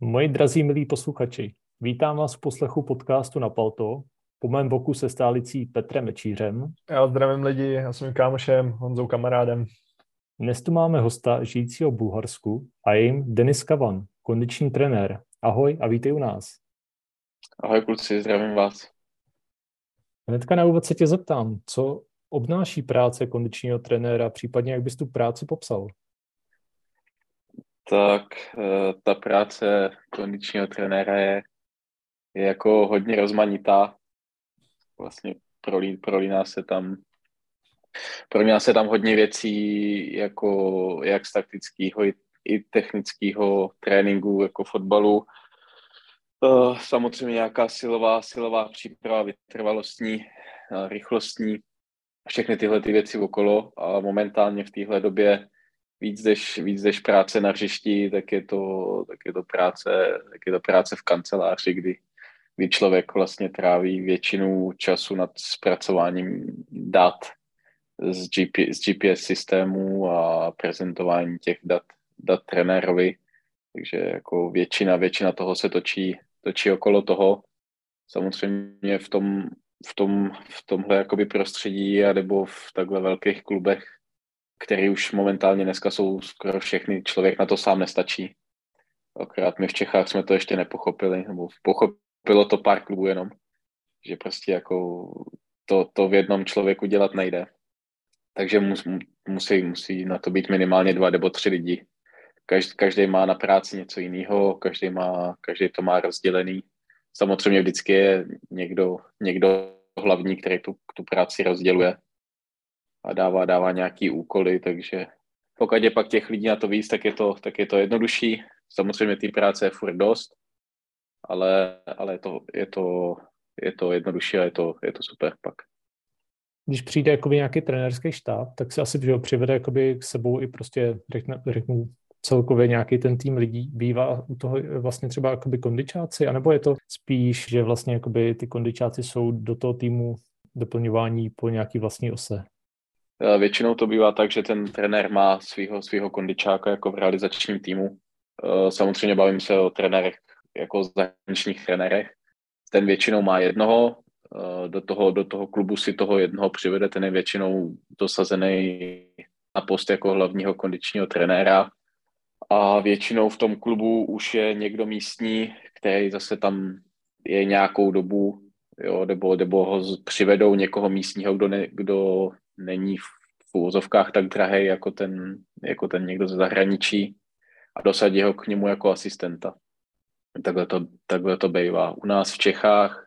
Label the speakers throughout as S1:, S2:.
S1: Moji drazí milí posluchači, vítám vás v poslechu podcastu na Palto. Po mém boku se stálicí Petrem Mečířem.
S2: Já zdravím lidi, já jsem kámošem, Honzou kamarádem.
S1: Dnes tu máme hosta žijícího v Bulharsku a jim Denis Kavan, kondiční trenér. Ahoj a vítej u nás.
S3: Ahoj kluci, zdravím vás.
S1: Hnedka na úvod se tě zeptám, co obnáší práce kondičního trenéra, případně jak bys tu práci popsal?
S3: Tak eh, ta práce kondičního trenéra je, je jako hodně rozmanitá. Vlastně prolí, prolíná se tam prolíná se tam hodně věcí, jako jak z taktického i, i technického tréninku, jako fotbalu. Eh, samozřejmě nějaká silová, silová příprava, vytrvalostní, eh, rychlostní, všechny tyhle ty věci okolo a momentálně v téhle době víc než, víc než práce na hřišti, tak je to, tak je to, práce, tak je to práce v kanceláři, kdy, kdy člověk vlastně tráví většinu času nad zpracováním dat z, GP, z GPS systému a prezentování těch dat, dat trenérovi. Takže jako většina, většina toho se točí, točí okolo toho. Samozřejmě v tom, v tom, v tomhle jakoby prostředí a nebo v takhle velkých klubech který už momentálně dneska jsou skoro všechny, člověk na to sám nestačí. Akorát my v Čechách jsme to ještě nepochopili, nebo pochopilo to pár klubů jenom, že prostě jako to, to v jednom člověku dělat nejde. Takže mus, musí, musí na to být minimálně dva nebo tři lidi. Každý, každý má na práci něco jiného, každý, má, každý to má rozdělený. Samozřejmě vždycky je někdo, někdo hlavní, který tu, tu práci rozděluje a dává, dává nějaký úkoly, takže pokud je pak těch lidí na to víc, tak je to, tak je to jednodušší. Samozřejmě té práce je furt dost, ale, ale je, to, je, to, je to jednodušší a je to, je to super pak.
S1: Když přijde jakoby nějaký trenérský štáb, tak se asi že přivede jakoby k sebou i prostě, řekne, řeknu, celkově nějaký ten tým lidí. Bývá u toho vlastně třeba jakoby kondičáci, anebo je to spíš, že vlastně jakoby ty kondičáci jsou do toho týmu doplňování po nějaký vlastní ose?
S3: Eh, většinou to bývá tak, že ten trenér má svého svého kondičáka jako v realizačním týmu. Eh, samozřejmě bavím se o trenérech jako zahraničních trenérech. Ten většinou má jednoho, eh, do toho, do toho klubu si toho jednoho přivede, ten je většinou dosazený na post jako hlavního kondičního trenéra a většinou v tom klubu už je někdo místní, který zase tam je nějakou dobu, jo, nebo, nebo ho přivedou někoho místního, kdo, ne, kdo není v úvozovkách tak drahý jako ten, jako ten někdo ze zahraničí a dosadí ho k němu jako asistenta. Takhle to, takhle to bývá. U nás v Čechách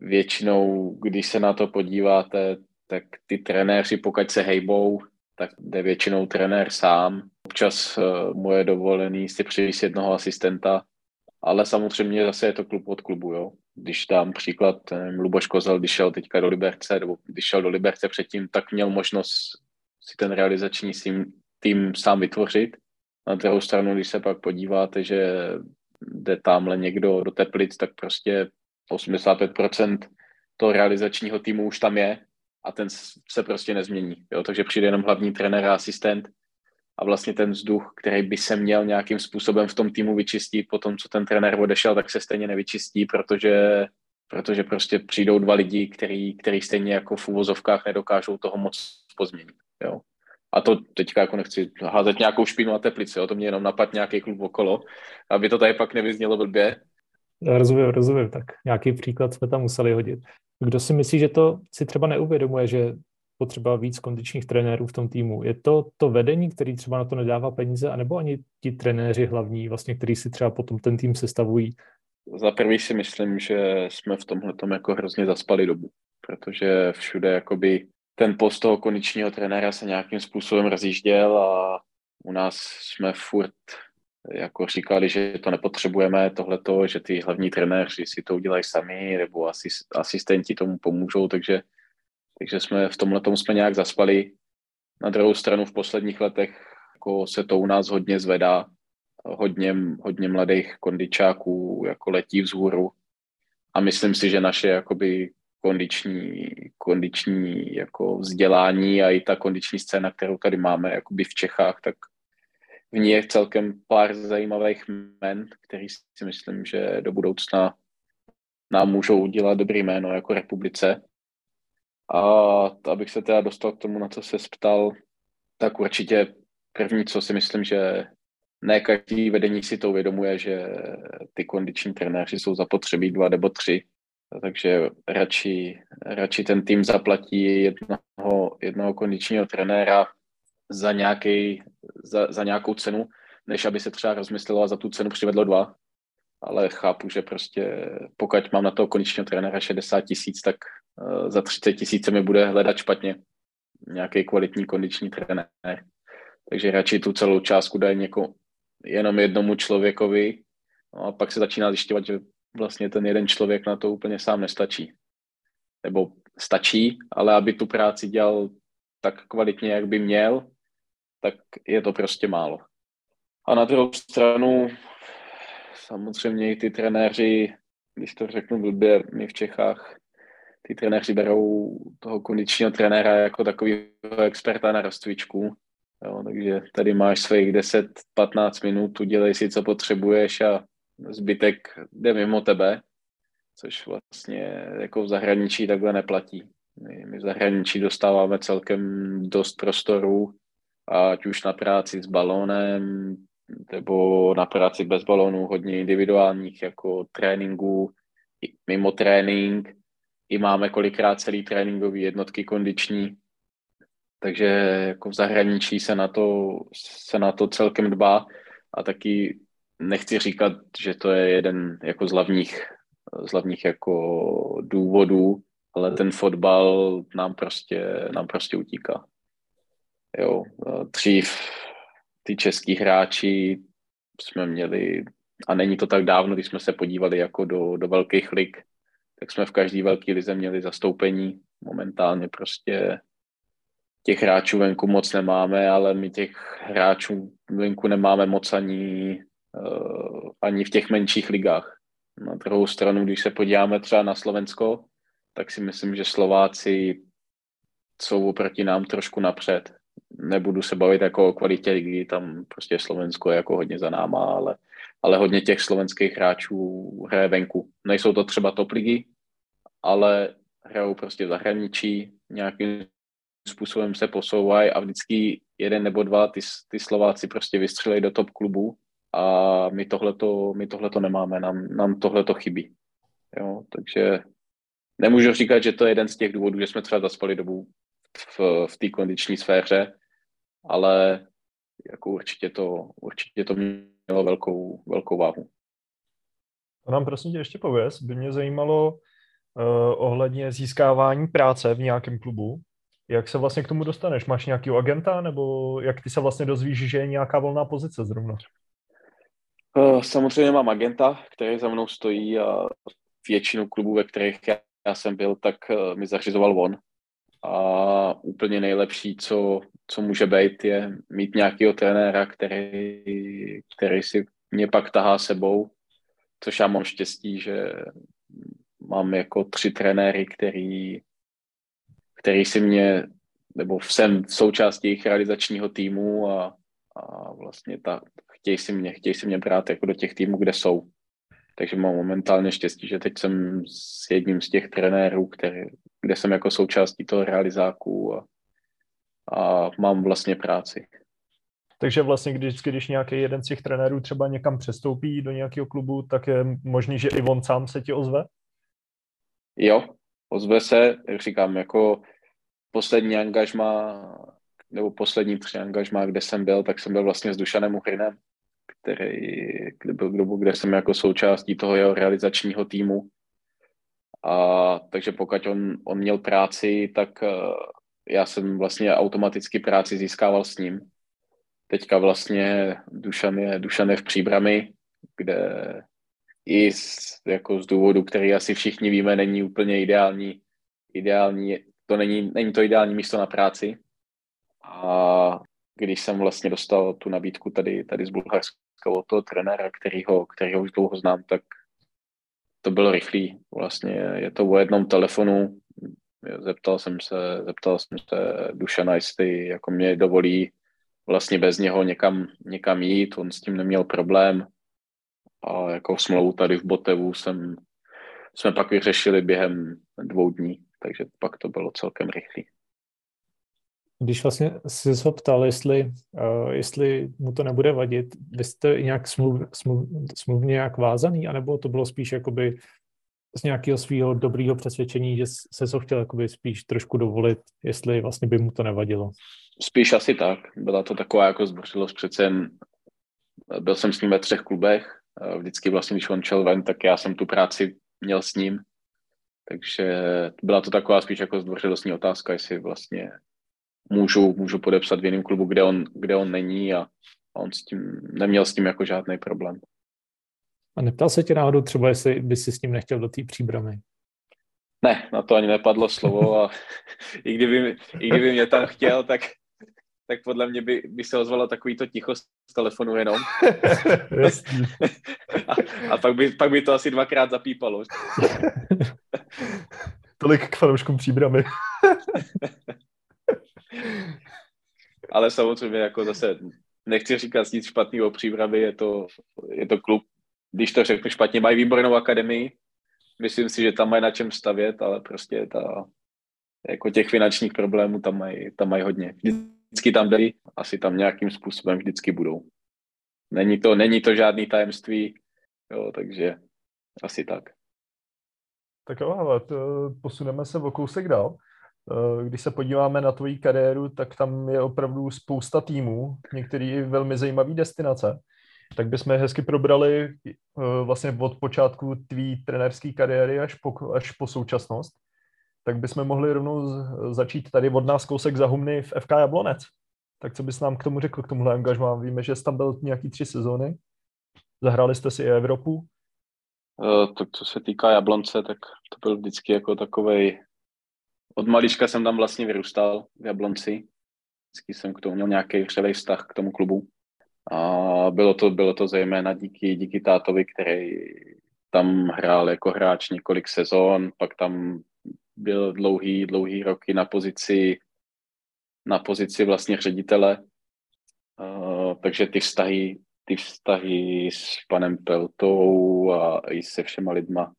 S3: většinou, když se na to podíváte, tak ty trenéři, pokud se hejbou, tak jde většinou trenér sám. Občas uh, mu je dovolený si přivést jednoho asistenta, ale samozřejmě zase je to klub od klubu, jo. Když dám příklad, nevím, Luboš Kozel, když šel teďka do Liberce, nebo když šel do Liberce předtím, tak měl možnost si ten realizační tým, tým sám vytvořit. Na druhou stranu, když se pak podíváte, že jde tamhle někdo do Teplic, tak prostě 85% toho realizačního týmu už tam je a ten se prostě nezmění. Jo? Takže přijde jenom hlavní trenér a asistent a vlastně ten vzduch, který by se měl nějakým způsobem v tom týmu vyčistit po tom, co ten trenér odešel, tak se stejně nevyčistí, protože, protože prostě přijdou dva lidi, který, který stejně jako v úvozovkách nedokážou toho moc pozměnit. Jo. A to teďka jako nechci házet nějakou špínu na teplici, jo. to mě jenom napad nějaký klub okolo, aby to tady pak nevyznělo blbě.
S1: Rozumím, rozumím, tak nějaký příklad jsme tam museli hodit. Kdo si myslí, že to si třeba neuvědomuje, že potřeba víc kondičních trenérů v tom týmu. Je to to vedení, který třeba na to nedává peníze, anebo ani ti trenéři hlavní, vlastně, který si třeba potom ten tým sestavují?
S3: Za prvý si myslím, že jsme v tomhle jako hrozně zaspali dobu, protože všude jakoby ten post toho kondičního trenéra se nějakým způsobem rozjížděl a u nás jsme furt jako říkali, že to nepotřebujeme, tohleto, že ty hlavní trenéři si to udělají sami, nebo asistenti tomu pomůžou, takže takže jsme v tomhle tomu jsme nějak zaspali. Na druhou stranu v posledních letech jako se to u nás hodně zvedá. Hodně, hodně mladých kondičáků jako letí vzhůru. A myslím si, že naše jakoby kondiční, kondiční jako vzdělání a i ta kondiční scéna, kterou tady máme jakoby v Čechách, tak v ní je celkem pár zajímavých men, který si myslím, že do budoucna nám můžou udělat dobrý jméno jako republice. A abych se teda dostal k tomu, na co se ptal, tak určitě první, co si myslím, že ne každý vedení si to uvědomuje, že ty kondiční trenéři jsou zapotřebí dva nebo tři, takže radši, radši ten tým zaplatí jednoho, jednoho kondičního trenéra za, nějaký, za, za nějakou cenu, než aby se třeba rozmyslelo a za tu cenu přivedlo dva. Ale chápu, že prostě pokud mám na toho kondičního trenéra 60 tisíc, tak uh, za 30 tisíc mi bude hledat špatně nějaký kvalitní kondiční trenér. Takže radši tu celou částku dají něko, jenom jednomu člověkovi no a pak se začíná zjišťovat, že vlastně ten jeden člověk na to úplně sám nestačí. Nebo stačí, ale aby tu práci dělal tak kvalitně, jak by měl, tak je to prostě málo. A na druhou stranu samozřejmě i ty trenéři, když to řeknu blbě, my v Čechách, ty trenéři berou toho kondičního trenéra jako takového experta na rostvičku. Jo, takže tady máš svých 10-15 minut, udělej si, co potřebuješ a zbytek jde mimo tebe, což vlastně jako v zahraničí takhle neplatí. My, my v zahraničí dostáváme celkem dost prostoru, ať už na práci s balónem, nebo na práci bez balónu, hodně individuálních jako tréninků, mimo trénink, i máme kolikrát celý tréninkový jednotky kondiční, takže jako v zahraničí se na to, se na to celkem dbá. A taky nechci říkat, že to je jeden jako z hlavních, z hlavních jako důvodů, ale ten fotbal nám prostě, nám prostě utíká. Jo, dřív ty český hráči jsme měli, a není to tak dávno, když jsme se podívali jako do, do velkých lig, tak jsme v každé velké lize měli zastoupení. Momentálně prostě těch hráčů venku moc nemáme, ale my těch hráčů venku nemáme moc ani, uh, ani v těch menších ligách. Na druhou stranu, když se podíváme třeba na Slovensko, tak si myslím, že Slováci jsou oproti nám trošku napřed. Nebudu se bavit jako o kvalitě ligy, tam prostě Slovensko je jako hodně za náma, ale, ale hodně těch slovenských hráčů hraje venku. Nejsou to třeba top ligy, ale hrajou prostě v zahraničí, nějakým způsobem se posouvají a vždycky jeden nebo dva ty, ty Slováci prostě vystřelí do top klubu a my tohleto, my tohleto nemáme, nám, nám tohleto chybí. Jo, takže nemůžu říkat, že to je jeden z těch důvodů, že jsme třeba zaspali dobu v, v té kondiční sféře, ale jako určitě to, určitě to mělo velkou, velkou váhu.
S2: To nám prosím tě ještě pověz, by mě zajímalo uh, ohledně získávání práce v nějakém klubu. Jak se vlastně k tomu dostaneš? Máš nějakého agenta, nebo jak ty se vlastně dozvíš, že je nějaká volná pozice zrovna?
S3: Uh, samozřejmě mám agenta, který za mnou stojí a většinu klubů, ve kterých já, já jsem byl, tak uh, mi zařizoval on. A úplně nejlepší, co, co může být, je mít nějakého trenéra, který, který si mě pak tahá sebou, což já mám štěstí, že mám jako tři trenéry, který, který si mě, nebo jsem součástí jejich realizačního týmu a, a vlastně ta, chtějí si mě, chtějí si mě brát jako do těch týmů, kde jsou. Takže mám momentálně štěstí, že teď jsem s jedním z těch trenérů, který, kde jsem jako součástí toho realizáku a, a mám vlastně práci.
S2: Takže vlastně, když, když nějaký jeden z těch trenérů třeba někam přestoupí do nějakého klubu, tak je možný, že i on sám se ti ozve?
S3: Jo, ozve se, jak říkám, jako poslední angažma, nebo poslední tři angažma, kde jsem byl, tak jsem byl vlastně s Dušanem Uchrinem, který, byl, kde jsem jako součástí toho jeho realizačního týmu. A takže pokud on, on měl práci, tak uh, já jsem vlastně automaticky práci získával s ním. Teďka vlastně Dušan je, Dušan je v příbrami, kde i z, jako z důvodu, který asi všichni víme, není úplně ideální, ideální to není, není to ideální místo na práci. A když jsem vlastně dostal tu nabídku tady, tady z Bulharska od toho trenéra, kterýho, kterýho už dlouho znám, tak to bylo rychlý. Vlastně je to o jednom telefonu. Zeptal jsem se, zeptal jsem se Dušana, jestli jako mě dovolí vlastně bez něho někam, někam jít, on s tím neměl problém a jako smlouvu tady v Botevu jsem, jsme pak vyřešili během dvou dní, takže pak to bylo celkem rychlý.
S1: Když vlastně jsi se ptal, jestli, uh, jestli mu to nebude vadit, vy jste nějak smluv, smluv, smluvně nějak vázaný, anebo to bylo spíš jakoby z nějakého svého dobrého přesvědčení, že se to chtěl jakoby spíš trošku dovolit, jestli vlastně by mu to nevadilo?
S3: Spíš asi tak. Byla to taková jako zdvořilost. Přece jen byl jsem s ním ve třech klubech. Vždycky vlastně, když on šel ven, tak já jsem tu práci měl s ním. Takže byla to taková spíš jako zdvořilostní otázka, jestli vlastně můžu, můžu podepsat v jiném klubu, kde on, kde on není a on s tím, neměl s tím jako žádný problém.
S1: A neptal se tě náhodou třeba, jestli by si s ním nechtěl do té příbramy?
S3: Ne, na to ani nepadlo slovo a i kdyby, i kdyby mě tam chtěl, tak, tak podle mě by, by se ozvalo takový to ticho z telefonu jenom. a, a pak, by, pak by to asi dvakrát zapípalo.
S2: Tolik k fanouškům příbramy.
S3: Ale samozřejmě jako zase nechci říkat nic špatného o přípravě, je to, je to klub, když to řeknu špatně, mají výbornou akademii, myslím si, že tam mají na čem stavět, ale prostě ta, jako těch finančních problémů tam mají, tam mají hodně. Vždycky tam byli, asi tam nějakým způsobem vždycky budou. Není to, není to žádný tajemství, jo, takže asi tak.
S2: Tak jo, ale to posuneme se o kousek dál. Eh, když se podíváme na tvoji kariéru, tak tam je opravdu spousta týmů, některý velmi zajímavý destinace. Tak bychom hezky probrali eh, vlastně od počátku tvý trenérské kariéry až po, až po současnost. Tak bychom mohli rovnou začít tady od nás kousek za humny v FK Jablonec. Tak co bys nám k tomu řekl, k tomuhle angažmá? Víme, že jsi tam byl nějaký tři sezóny. Zahráli jste si i Evropu.
S3: Uh, tak co se týká Jablonce, tak to byl vždycky jako takovej od malička jsem tam vlastně vyrůstal v Jablonci. Vždycky jsem k tomu měl nějaký vřelej vztah k tomu klubu. A bylo to, bylo to zejména díky, díky tátovi, který tam hrál jako hráč několik sezon, pak tam byl dlouhý, dlouhý roky na pozici na pozici vlastně ředitele. Uh, takže ty vztahy, ty vztahy s panem Peltou a i se všema lidma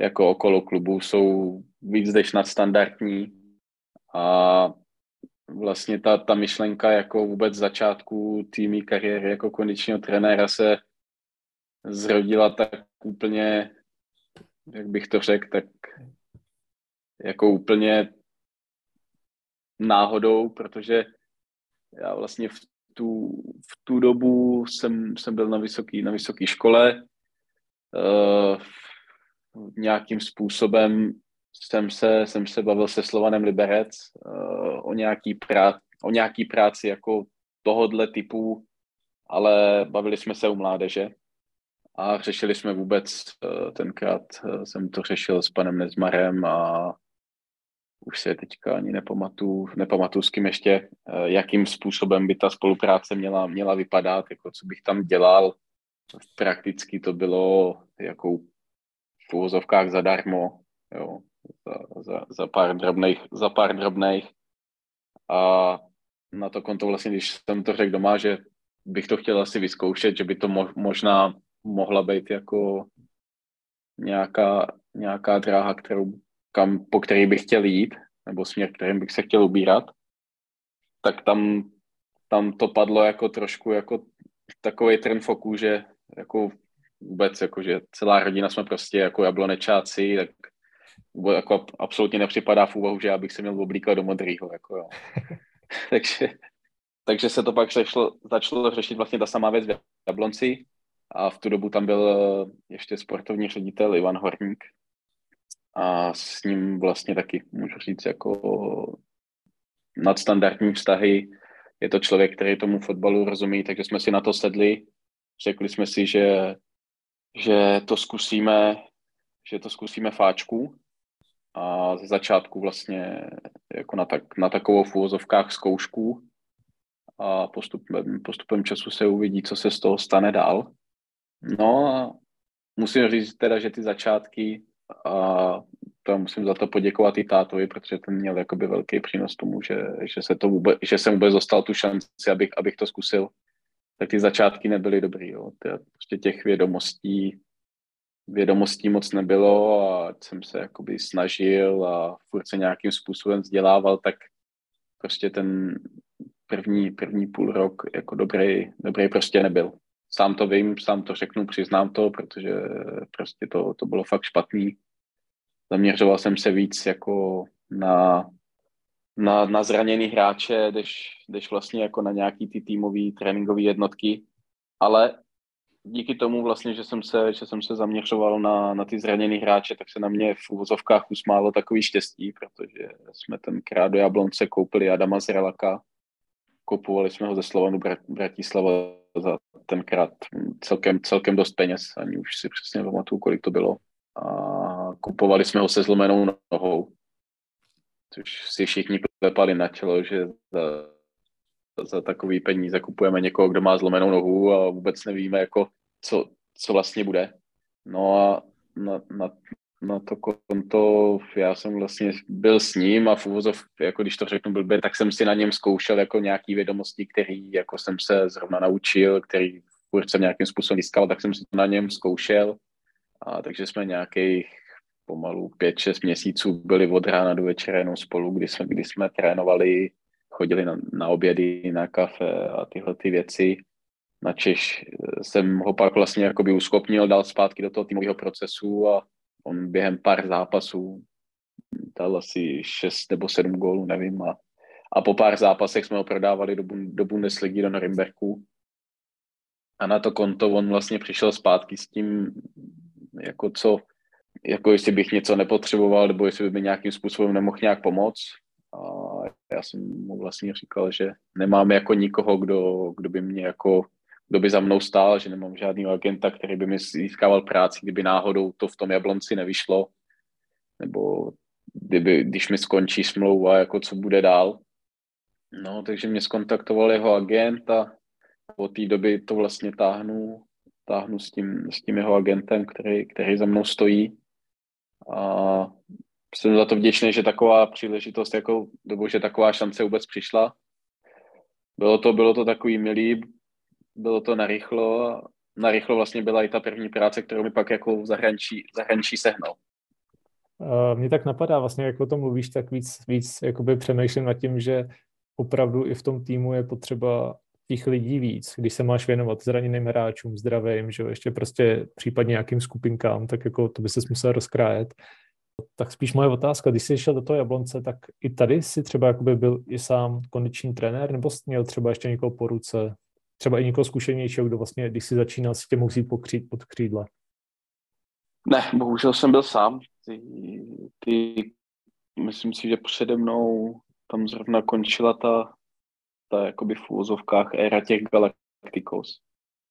S3: jako okolo klubu jsou víc než nadstandardní a vlastně ta, ta myšlenka jako vůbec začátku týmí kariéry jako kondičního trenéra se zrodila tak úplně, jak bych to řekl, tak jako úplně náhodou, protože já vlastně v tu, v tu dobu jsem, jsem byl na vysoké na vysoký škole, uh, nějakým způsobem jsem se, jsem se bavil se Slovanem Liberec uh, o, nějaký prá, o nějaký práci jako tohodle typu, ale bavili jsme se u mládeže a řešili jsme vůbec, uh, tenkrát uh, jsem to řešil s panem Nezmarem a už se teďka ani nepamatuju, nepamatuju s kým ještě, jakým způsobem by ta spolupráce měla, měla vypadat, jako co bych tam dělal. Prakticky to bylo jako v úvozovkách zadarmo, jo, za, za, za, pár drobných, za pár drobných. A na to konto vlastně, když jsem to řekl doma, že bych to chtěl asi vyzkoušet, že by to mo, možná mohla být jako nějaká, nějaká dráha, kterou, kam, po který bych chtěl jít, nebo směr, kterým bych se chtěl ubírat, tak tam, tam to padlo jako trošku jako takový trn foku, že jako vůbec, jako, že celá rodina jsme prostě jako jablonečáci, tak jako absolutně nepřipadá v úvahu, že já bych se měl oblíkat do modrýho, jako jo. takže, takže se to pak řešlo, začalo řešit vlastně ta samá věc v Jablonci a v tu dobu tam byl eh, ještě sportovní ředitel Ivan Horník a s ním vlastně taky můžu říct jako nadstandardní vztahy. Je to člověk, který tomu fotbalu rozumí, takže jsme si na to sedli. Řekli jsme si, že že to zkusíme, že to zkusíme fáčku a ze začátku vlastně jako na, tak, na takovou v úvozovkách zkoušku a postupem, postupem času se uvidí, co se z toho stane dál. No a musím říct teda, že ty začátky a to musím za to poděkovat i tátovi, protože ten měl jakoby velký přínos tomu, že, že, se to vůbec, že jsem vůbec dostal tu šanci, abych, abych to zkusil. Tak ty začátky nebyly dobrý. Jo. Prostě těch vědomostí, vědomostí moc nebylo a jsem se jakoby snažil a furt se nějakým způsobem vzdělával, tak prostě ten první, první půl rok jako dobrý, dobrý prostě nebyl. Sám to vím, sám to řeknu, přiznám to, protože prostě to, to bylo fakt špatný. Zaměřoval jsem se víc jako na, na, na zraněný hráče, než, než vlastně jako na nějaký ty týmový tréninkové jednotky. Ale díky tomu vlastně, že jsem se, že jsem se zaměřoval na, na ty zraněný hráče, tak se na mě v uvozovkách usmálo takový štěstí, protože jsme tenkrát do Jablonce koupili Adama Zrelaka, kupovali jsme ho ze Slovanu Brat, Bratislava za tenkrát celkem, celkem dost peněz, ani už si přesně pamatuju, kolik to bylo. A kupovali jsme ho se zlomenou nohou, což si všichni klepali na čelo, že za, za takový peníze kupujeme někoho, kdo má zlomenou nohu a vůbec nevíme, jako, co, co vlastně bude. No a na, na, na to konto, já jsem vlastně byl s ním a v úvozov, jako když to řeknu blbě, tak jsem si na něm zkoušel jako nějaký vědomosti, který jako jsem se zrovna naučil, který furt jsem nějakým způsobem získal, tak jsem si to na něm zkoušel. A takže jsme nějakých pomalu pět, šest měsíců byli od rána do večera jenom spolu, kdy jsme, kdy jsme trénovali, chodili na, na obědy, na kafe a tyhle ty věci. Na Češ jsem ho pak vlastně jakoby uschopnil dal zpátky do toho týmového procesu a on během pár zápasů dal asi 6 nebo 7 gólů, nevím. A, a po pár zápasech jsme ho prodávali do, do Bundesligy, do Norimberku. A na to konto on vlastně přišel zpátky s tím, jako co, jako jestli bych něco nepotřeboval, nebo jestli by mi nějakým způsobem nemohl nějak pomoct. A já jsem mu vlastně říkal, že nemám jako nikoho, kdo, kdo by mě jako kdo by za mnou stál, že nemám žádný agenta, který by mi získával práci, kdyby náhodou to v tom Jablonci nevyšlo, nebo kdyby, když mi skončí smlouva, jako co bude dál. No, takže mě skontaktoval jeho agent a po té doby to vlastně táhnu, táhnu s tím, s tím jeho agentem, který, který za mnou stojí. A jsem za to vděčný, že taková příležitost, jako, nebo že taková šance vůbec přišla. Bylo to, bylo to takový milý, bylo to narychlo. Narychlo vlastně byla i ta první práce, kterou mi pak jako v zahraničí, zahraničí sehnal.
S1: Mně tak napadá, vlastně jak o tom mluvíš, tak víc, víc jakoby přemýšlím nad tím, že opravdu i v tom týmu je potřeba těch lidí víc, když se máš věnovat zraněným hráčům, zdravým, že ještě prostě případně nějakým skupinkám, tak jako to by se musel rozkrájet. Tak spíš moje otázka, když jsi šel do toho Jablonce, tak i tady si třeba jakoby byl i sám kondiční trenér, nebo jsi měl třeba ještě někoho po ruce, třeba i někoho zkušenějšího, kdo vlastně, když si začínal, si tě musí pokřít pod křídla?
S3: Ne, bohužel jsem byl sám. Ty, ty, myslím si, že přede mnou tam zrovna končila ta, ta jakoby v úvozovkách éra těch Galacticos.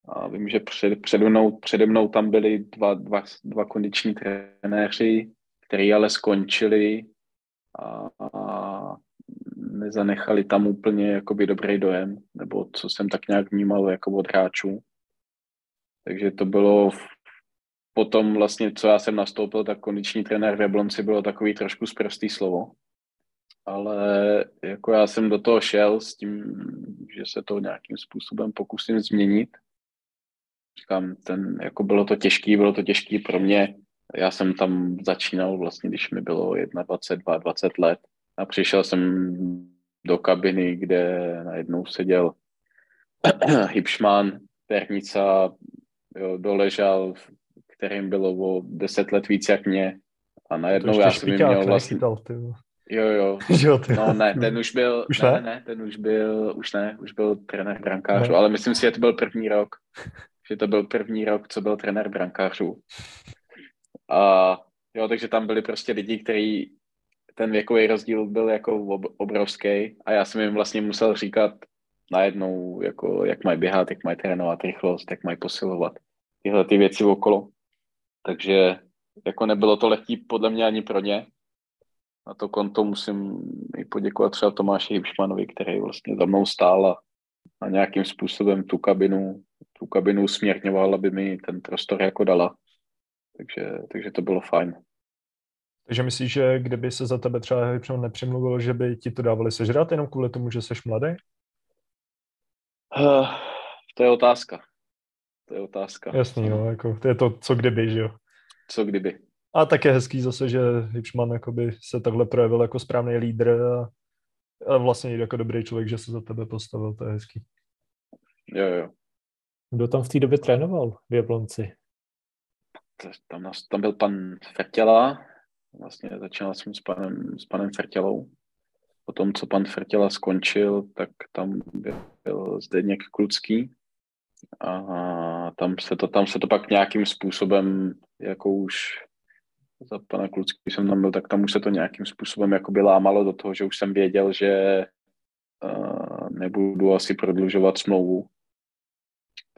S3: A vím, že před, přede, mnou, přede mnou tam byli dva, dva, dva kondiční trenéři, kteří ale skončili a, a nezanechali tam úplně jakoby dobrý dojem, nebo co jsem tak nějak vnímal jako od hráčů. Takže to bylo v, potom vlastně, co já jsem nastoupil, tak kondiční trenér v Jablonci bylo takový trošku zprostý slovo. Ale jako já jsem do toho šel s tím, že se to nějakým způsobem pokusím změnit. Říkám, ten, jako bylo to těžký, bylo to těžký pro mě. Já jsem tam začínal vlastně, když mi bylo 21, 20 let a přišel jsem do kabiny, kde najednou seděl Hipšman, Pernica, jo, doležal, kterým bylo o deset let víc jak mě. A najednou já jsem měl vlastně... Nechytal, jo, jo. no ne, ten už byl, už ne, ne, ne, ten už byl, už ne, už byl trenér brankářů, ne. ale myslím si, že to byl první rok, že to byl první rok, co byl trenér brankářů. A jo, takže tam byli prostě lidi, kteří ten věkový rozdíl byl jako obrovský a já jsem jim vlastně musel říkat najednou, jako jak mají běhat, jak mají trénovat rychlost, jak mají posilovat tyhle ty věci okolo. Takže jako nebylo to lehký podle mě ani pro ně. Na to konto musím i poděkovat třeba Tomáši Hibšmanovi, který vlastně za mnou stál a, a nějakým způsobem tu kabinu, tu kabinu směrňoval, aby mi ten prostor jako dala. Takže, takže to bylo fajn.
S2: Takže myslíš, že kdyby se za tebe třeba nepřemluvil, že by ti to dávali sežrat jenom kvůli tomu, že jsi mladý?
S3: Uh, to je otázka. To je otázka.
S2: Jasný, no, jako, to je to, co kdyby, že jo.
S3: Co kdyby.
S2: A tak je hezký zase, že Hipšman jakoby se takhle projevil jako správný lídr a, a vlastně jako dobrý člověk, že se za tebe postavil, to je hezký.
S3: Jo, jo.
S1: Kdo tam v té době trénoval v Jablonci?
S3: Tam, tam byl pan Fertěla, vlastně začínal jsem s panem, s panem Fertělou. Potom, co pan Fertěla skončil, tak tam byl, byl Zdeněk Klucký, a tam se to, tam se to pak nějakým způsobem, jako už za pana Klucký jsem tam byl, tak tam už se to nějakým způsobem jako by lámalo do toho, že už jsem věděl, že uh, nebudu asi prodlužovat smlouvu.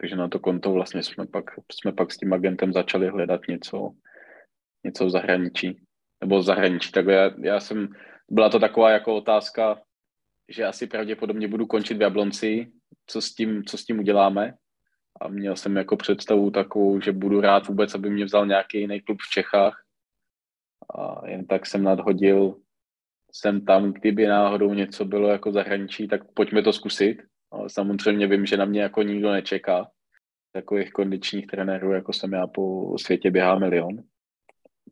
S3: Takže na to konto vlastně jsme pak, jsme pak s tím agentem začali hledat něco, něco v zahraničí. Nebo v zahraničí. Tak já, já jsem, byla to taková jako otázka, že asi pravděpodobně budu končit v Jablonci, co s tím, co s tím uděláme a měl jsem jako představu takovou, že budu rád vůbec, aby mě vzal nějaký jiný klub v Čechách a jen tak jsem nadhodil jsem tam, kdyby náhodou něco bylo jako zahraničí, tak pojďme to zkusit. Ale samozřejmě vím, že na mě jako nikdo nečeká. Takových kondičních trenérů, jako jsem já po světě běhá milion.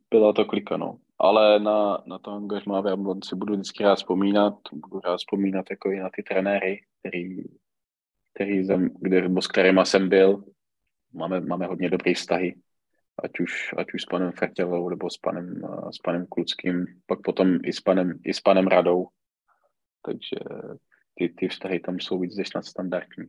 S3: Byla to klika, no. Ale na, na to angažmá v Jablonci budu vždycky rád vzpomínat. Budu rád vzpomínat jako i na ty trenéry, který který, kde, s kterýma jsem byl. Máme, máme hodně dobré vztahy, ať už, ať už s panem Fertělou nebo s panem, s panem Kluckým, pak potom i s panem, i s panem Radou. Takže ty, ty vztahy tam jsou víc než nadstandardní.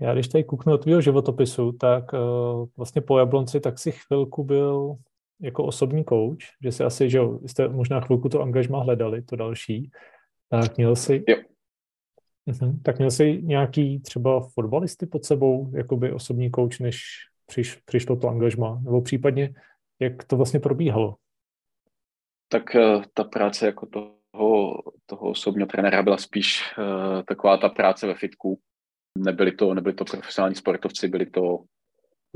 S1: Já když tady kouknu od tvého životopisu, tak uh, vlastně po Jablonci tak si chvilku byl jako osobní coach, že si asi, že jo, jste možná chvilku to angažma hledali, to další, tak měl si,
S3: jo.
S1: Mhm. Tak měl jsi nějaký třeba fotbalisty pod sebou, jakoby osobní kouč, než přiš, přišlo to angažma? Nebo případně, jak to vlastně probíhalo?
S3: Tak uh, ta práce jako toho, toho osobního trenéra byla spíš uh, taková ta práce ve fitku. Nebyli to, nebyli to profesionální sportovci, byli to,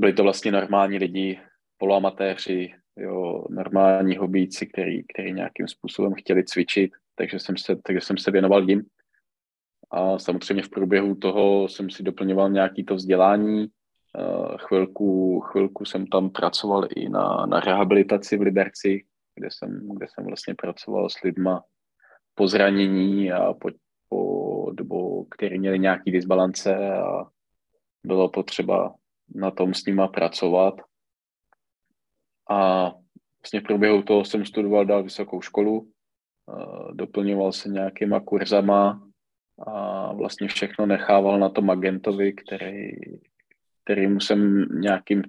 S3: byli to vlastně normální lidi, poloamatéři, jo, normální hobíci, který, který nějakým způsobem chtěli cvičit, takže jsem se, takže jsem se věnoval jim. A samozřejmě v průběhu toho jsem si doplňoval nějaký to vzdělání. Eh, chvilku, chvilku jsem tam pracoval i na, na rehabilitaci v Liberci, kde jsem, kde jsem vlastně pracoval s lidma po zranění a po, po dobu, který měli nějaký disbalance a bylo potřeba na tom s nima pracovat. A vlastně v průběhu toho jsem studoval dál vysokou školu, doplňoval se nějakýma kurzama, a vlastně všechno nechával na tom agentovi, který, kterýmu jsem nějakým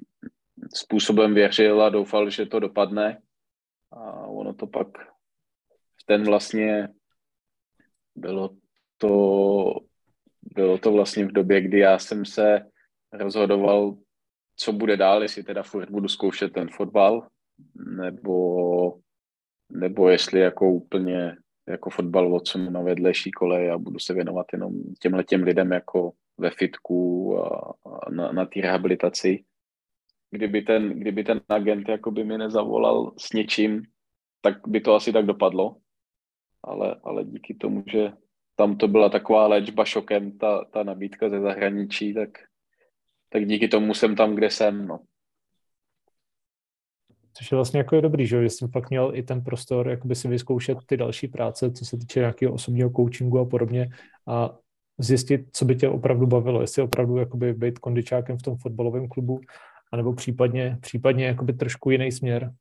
S3: způsobem věřil a doufal, že to dopadne. A ono to pak v ten vlastně bylo to, bylo to vlastně v době, kdy já jsem se rozhodoval, co bude dál, jestli teda furt budu zkoušet ten fotbal, nebo, nebo jestli jako úplně jako fotbal odsunu na vedlejší kole a budu se věnovat jenom těmhle těm lidem jako ve fitku a, na, na té rehabilitaci. Kdyby ten, kdyby ten agent jako by mi nezavolal s něčím, tak by to asi tak dopadlo. Ale, ale díky tomu, že tam to byla taková léčba šokem, ta, ta nabídka ze zahraničí, tak, tak díky tomu jsem tam, kde jsem. No.
S1: Což je vlastně jako je dobrý, že jsem fakt měl i ten prostor jakoby si vyzkoušet ty další práce, co se týče nějakého osobního coachingu a podobně a zjistit, co by tě opravdu bavilo, jestli opravdu jakoby být kondičákem v tom fotbalovém klubu, anebo případně, případně jakoby trošku jiný směr.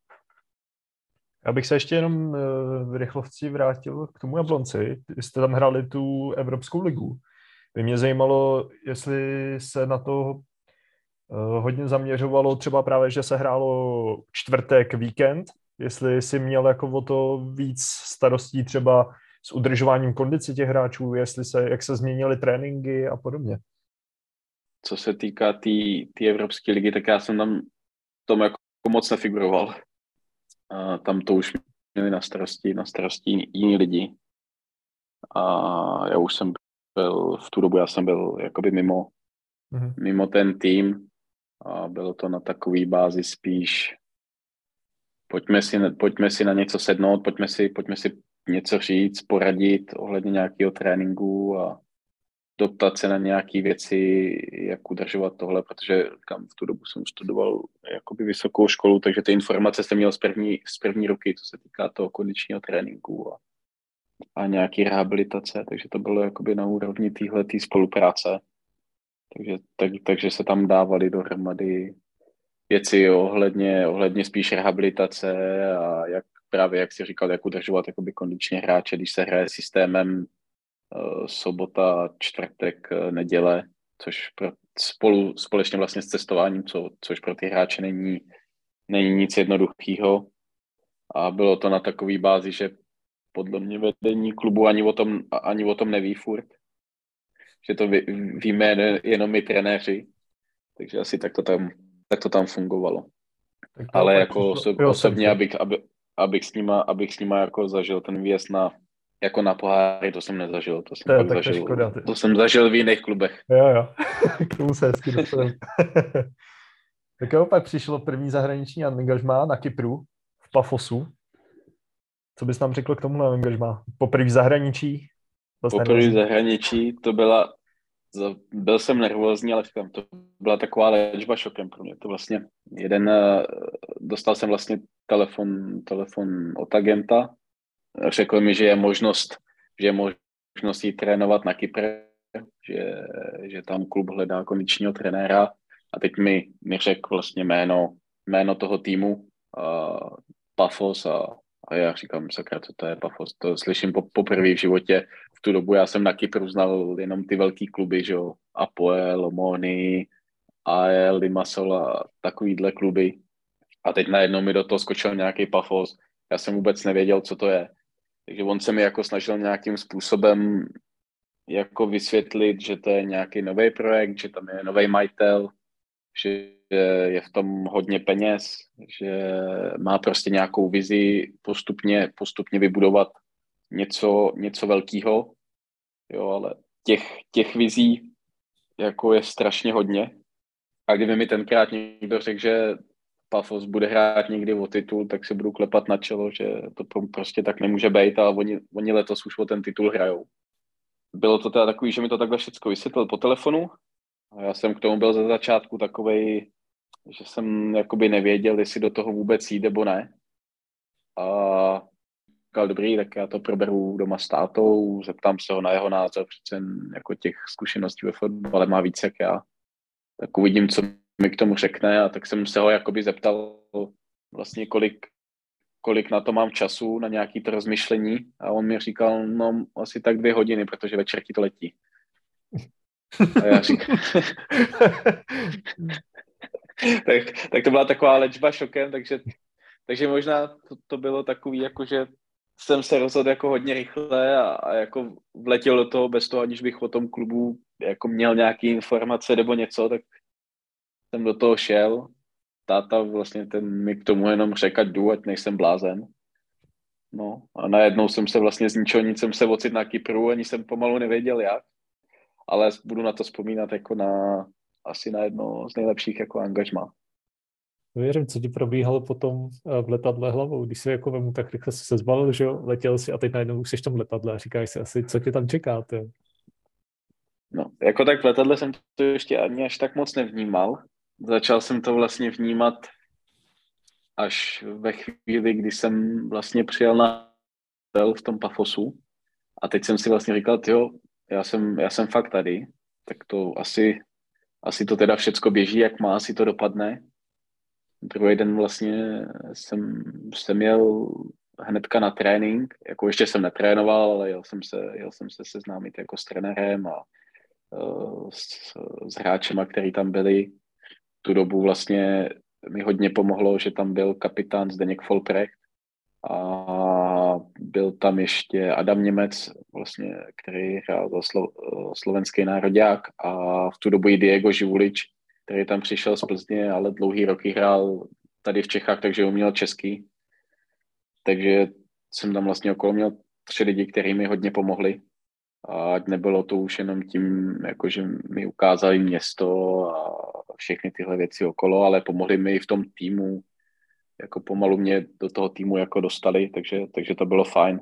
S2: Já bych se ještě jenom eh, v rychlovci vrátil k tomu Jablonci. Jste tam hráli tu Evropskou ligu. By mě zajímalo, jestli se na to Eh, hodně zaměřovalo třeba právě, že se hrálo čtvrtek víkend, jestli si měl jako o to víc starostí třeba s udržováním kondice těch hráčů, jestli se, jak se změnily tréninky a podobně.
S3: Co se týká té tý, tý Evropské ligy, tak já jsem tam tom jako moc nefiguroval. A tam to už měli na starosti, na starosti jiní lidi. A já už jsem byl, v tu dobu já jsem byl jakoby mimo, mm-hmm. mimo ten tým a bylo to na takový bázi spíš pojďme si, pojďme si na něco sednout, pojďme si, pojďme si něco říct, poradit ohledně nějakého tréninku a doptat se na nějaké věci, jak udržovat tohle, protože kam v tu dobu jsem studoval jakoby vysokou školu, takže ty informace jsem měl z první, z první ruky, co se týká toho kondičního tréninku a, a nějaký rehabilitace, takže to bylo jakoby na úrovni téhle spolupráce. Takže, tak, takže se tam dávali dohromady věci ohledně, ohledně spíš rehabilitace a jak právě, jak si říkal, jak udržovat jakoby kondičně hráče, když se hraje systémem sobota, čtvrtek, uh, neděle, což pro, spolu, společně vlastně s cestováním, co, což pro ty hráče není, není nic jednoduchého. A bylo to na takový bázi, že podle mě vedení klubu ani o tom, ani o tom neví furt. Že to ví, víme jenom my trenéři. Takže asi tak to tam, tak to tam fungovalo. Tak Ale jako oso, osobně, abych, aby, abych s nima, abych s nima jako zažil ten výjezd na, jako na poháry, to jsem nezažil. To jsem, to, tak zažil, škoda, to jsem zažil v jiných klubech.
S2: Jo, jo. K tomu se hezky tak jo, pak přišlo první zahraniční angažmá na Kypru, v Pafosu. Co bys nám řekl k tomu angažmá? Poprvé zahraničí?
S3: Poprvé zahraničí, to byla, byl jsem nervózní, ale říkám, to byla taková léčba šokem pro mě. To vlastně jeden, eh, dostal jsem vlastně telefon, telefon od agenta, řekl mi, že je možnost, že je možnost jít trénovat na Kypr, že, že tam klub hledá kondičního trenéra a teď mi, mi řekl vlastně jméno, jméno toho týmu, uh, Pafos a, a já říkám, sakra, co to je Pafos, to slyším po, poprvé v životě. V tu dobu já jsem na Kypru znal jenom ty velký kluby, že jo, Apoel, Omoni, AL, Limassol a takovýhle kluby. A teď najednou mi do toho skočil nějaký Pafos. Já jsem vůbec nevěděl, co to je. Takže on se mi jako snažil nějakým způsobem jako vysvětlit, že to je nějaký nový projekt, že tam je nový majitel, že je v tom hodně peněz, že má prostě nějakou vizi postupně, postupně vybudovat něco, něco velkého. Jo, ale těch, těch vizí jako je strašně hodně. A kdyby mi tenkrát někdo řekl, že Pafos bude hrát někdy o titul, tak si budu klepat na čelo, že to prostě tak nemůže být, ale oni, oni letos už o ten titul hrajou. Bylo to teda takový, že mi to takhle všechno vysvětlil po telefonu a já jsem k tomu byl ze začátku takovej, že jsem jakoby nevěděl, jestli do toho vůbec jít nebo ne. A říkal, dobrý, tak já to proberu doma s tátou, zeptám se ho na jeho názor, přece jako těch zkušeností ve fotbale má víc jak já. Tak uvidím, co mi k tomu řekne a tak jsem se ho jakoby zeptal vlastně kolik, kolik na to mám času, na nějaký to rozmyšlení a on mi říkal, no asi tak dvě hodiny, protože večer ti to letí. A já říkám, tak, tak to byla taková léčba šokem, takže, takže možná to, to bylo takový, jako že jsem se rozhodl jako hodně rychle a, a jako vletěl do toho bez toho, aniž bych o tom klubu jako měl nějaké informace nebo něco, tak jsem do toho šel. Táta vlastně ten mi k tomu jenom řekl, ať jdu, ať nejsem blázen. No a najednou jsem se vlastně z ničeho nic jsem se ocit na Kypru, ani jsem pomalu nevěděl jak. Ale budu na to vzpomínat jako na asi na jedno z nejlepších jako angažma.
S1: Věřím, co ti probíhalo potom eh, v letadle hlavou, když si jako vemu tak rychle se zbalil, že jo, letěl si a teď najednou už jsi v tom letadle a říkáš si asi, co tě tam čeká, ty.
S3: No, jako tak v letadle jsem to ještě ani až tak moc nevnímal, Začal jsem to vlastně vnímat až ve chvíli, kdy jsem vlastně přijel na hotel v tom Pafosu a teď jsem si vlastně říkal, jo, já jsem, já jsem fakt tady, tak to asi, asi to teda všecko běží, jak má, asi to dopadne. Druhý den vlastně jsem, jsem jel hnedka na trénink, jako ještě jsem netrénoval, ale jel jsem se, jel jsem se seznámit jako s trenérem a uh, s, s hráčema, který tam byli tu dobu vlastně mi hodně pomohlo, že tam byl kapitán Zdeněk Folprecht a byl tam ještě Adam Němec, vlastně, který hrál za Slo- slovenský národák a v tu dobu i Diego Živulič, který tam přišel z Plzně, ale dlouhý roky hrál tady v Čechách, takže uměl český. Takže jsem tam vlastně okolo měl tři lidi, kteří mi hodně pomohli. A nebylo to už jenom tím, jako že mi ukázali město a všechny tyhle věci okolo, ale pomohli mi i v tom týmu jako pomalu mě do toho týmu jako dostali, takže, takže to bylo fajn.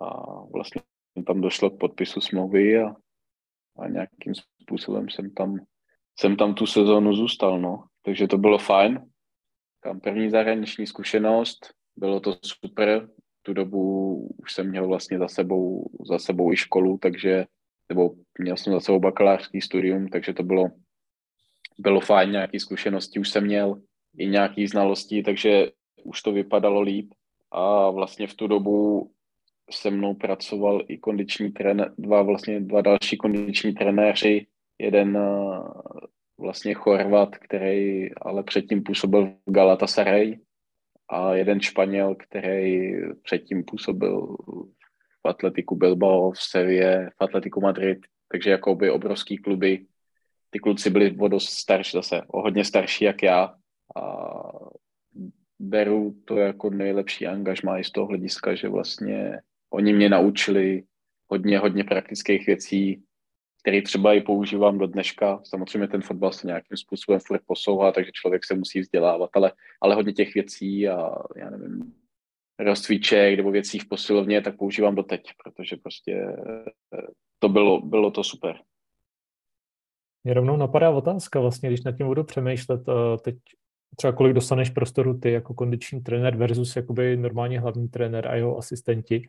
S3: A vlastně tam došlo k podpisu smlouvy a, a nějakým způsobem jsem tam, jsem tam tu sezónu zůstal, no. Takže to bylo fajn. Tam první zahraniční zkušenost, bylo to super. Tu dobu už jsem měl vlastně za sebou, za sebou i školu, takže nebo měl jsem za sebou bakalářský studium, takže to bylo, bylo fajn, nějaké zkušenosti už jsem měl, i nějaké znalosti, takže už to vypadalo líp. A vlastně v tu dobu se mnou pracoval i kondiční trenér, dva vlastně dva další kondiční trenéři, jeden eh, vlastně Chorvat, který ale předtím působil v Galatasaray a jeden Španěl, který předtím působil v Atletiku Bilbao, v Sevě, v Atletiku Madrid, takže jako by obrovský kluby. Ty kluci byli o dost starší zase, o hodně starší jak já a beru to jako nejlepší angažmá i z toho hlediska, že vlastně oni mě naučili hodně, hodně praktických věcí, které třeba i používám do dneška. Samozřejmě ten fotbal se nějakým způsobem furt posouvá, takže člověk se musí vzdělávat, ale, ale hodně těch věcí a já nevím, rozcviček nebo věcí v posilovně, tak používám doteď, protože prostě to bylo, bylo to super.
S1: Mě rovnou napadá otázka vlastně, když nad tím budu přemýšlet, eh, teď třeba kolik dostaneš prostoru ty jako kondiční trenér versus jakoby normální hlavní trenér a jeho asistenti.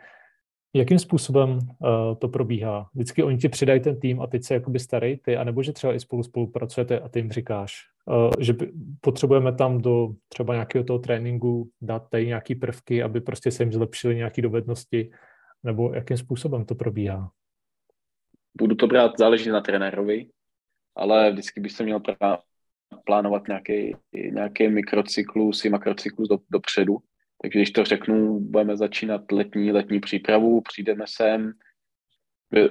S1: Jakým způsobem uh, to probíhá? Vždycky oni ti přidají ten tým a teď se jakoby starej ty, anebo že třeba i spolu spolupracujete a ty jim říkáš, uh, že potřebujeme tam do třeba nějakého toho tréninku dát tady nějaký prvky, aby prostě se jim zlepšily nějaké dovednosti, nebo jakým způsobem to probíhá?
S3: Budu to brát, záleží na trenérovi, ale vždycky bych se měl plánovat nějaký, nějaký mikrocyklus i makrocyklus do, dopředu. Takže když to řeknu, budeme začínat letní, letní přípravu, přijdeme sem,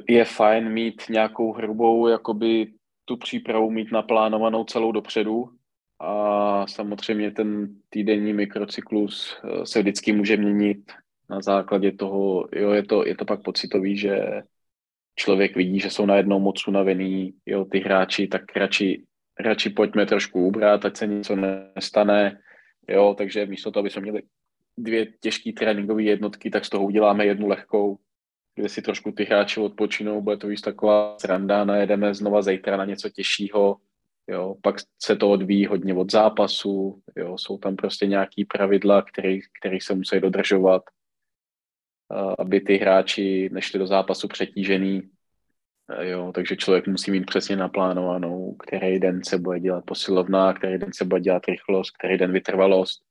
S3: je fajn mít nějakou hrubou, jakoby tu přípravu mít naplánovanou celou dopředu a samozřejmě ten týdenní mikrocyklus eh, se vždycky může měnit na základě toho, jo, je to, je to pak pocitový, že člověk vidí, že jsou najednou moc unavený, jo, ty hráči, tak radši radši pojďme trošku ubrat, ať se něco nestane, jo, takže místo toho, aby jsme měli dvě těžké tréninkové jednotky, tak z toho uděláme jednu lehkou, kde si trošku ty hráči odpočinou, bude to víc taková sranda, najedeme znova zítra na něco těžšího, jo, pak se to odvíjí hodně od zápasu, jo, jsou tam prostě nějaký pravidla, který, který se musí dodržovat, aby ty hráči nešli do zápasu přetížený, Jo, takže člověk musí mít přesně naplánovanou, který den se bude dělat posilovna, který den se bude dělat rychlost, který den vytrvalost,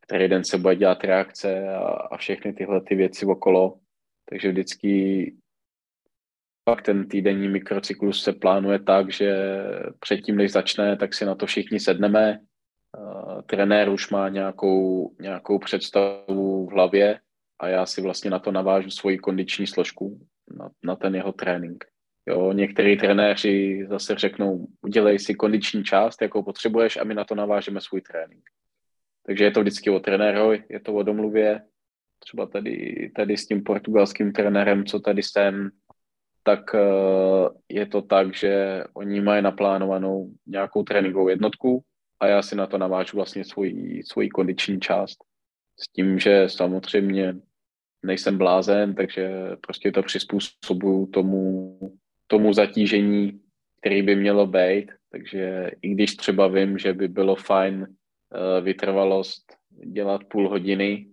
S3: který den se bude dělat reakce a, a všechny tyhle ty věci okolo. Takže vždycky pak ten týdenní mikrocyklus se plánuje tak, že předtím, než začne, tak si na to všichni sedneme. Uh, trenér už má nějakou, nějakou představu v hlavě a já si vlastně na to navážu svoji kondiční složku, na, na ten jeho trénink. Jo, některý trenéři zase řeknou, udělej si kondiční část, jakou potřebuješ a my na to navážeme svůj trénink. Takže je to vždycky o trenérovi, je to o domluvě. Třeba tady, tady s tím portugalským trenérem, co tady jsem, tak uh, je to tak, že oni mají naplánovanou nějakou tréninkovou jednotku a já si na to navážu vlastně svoji, svoji kondiční část. S tím, že samozřejmě nejsem blázen, takže prostě to přizpůsobuju tomu, tomu zatížení, který by mělo být. Takže i když třeba vím, že by bylo fajn uh, vytrvalost dělat půl hodiny,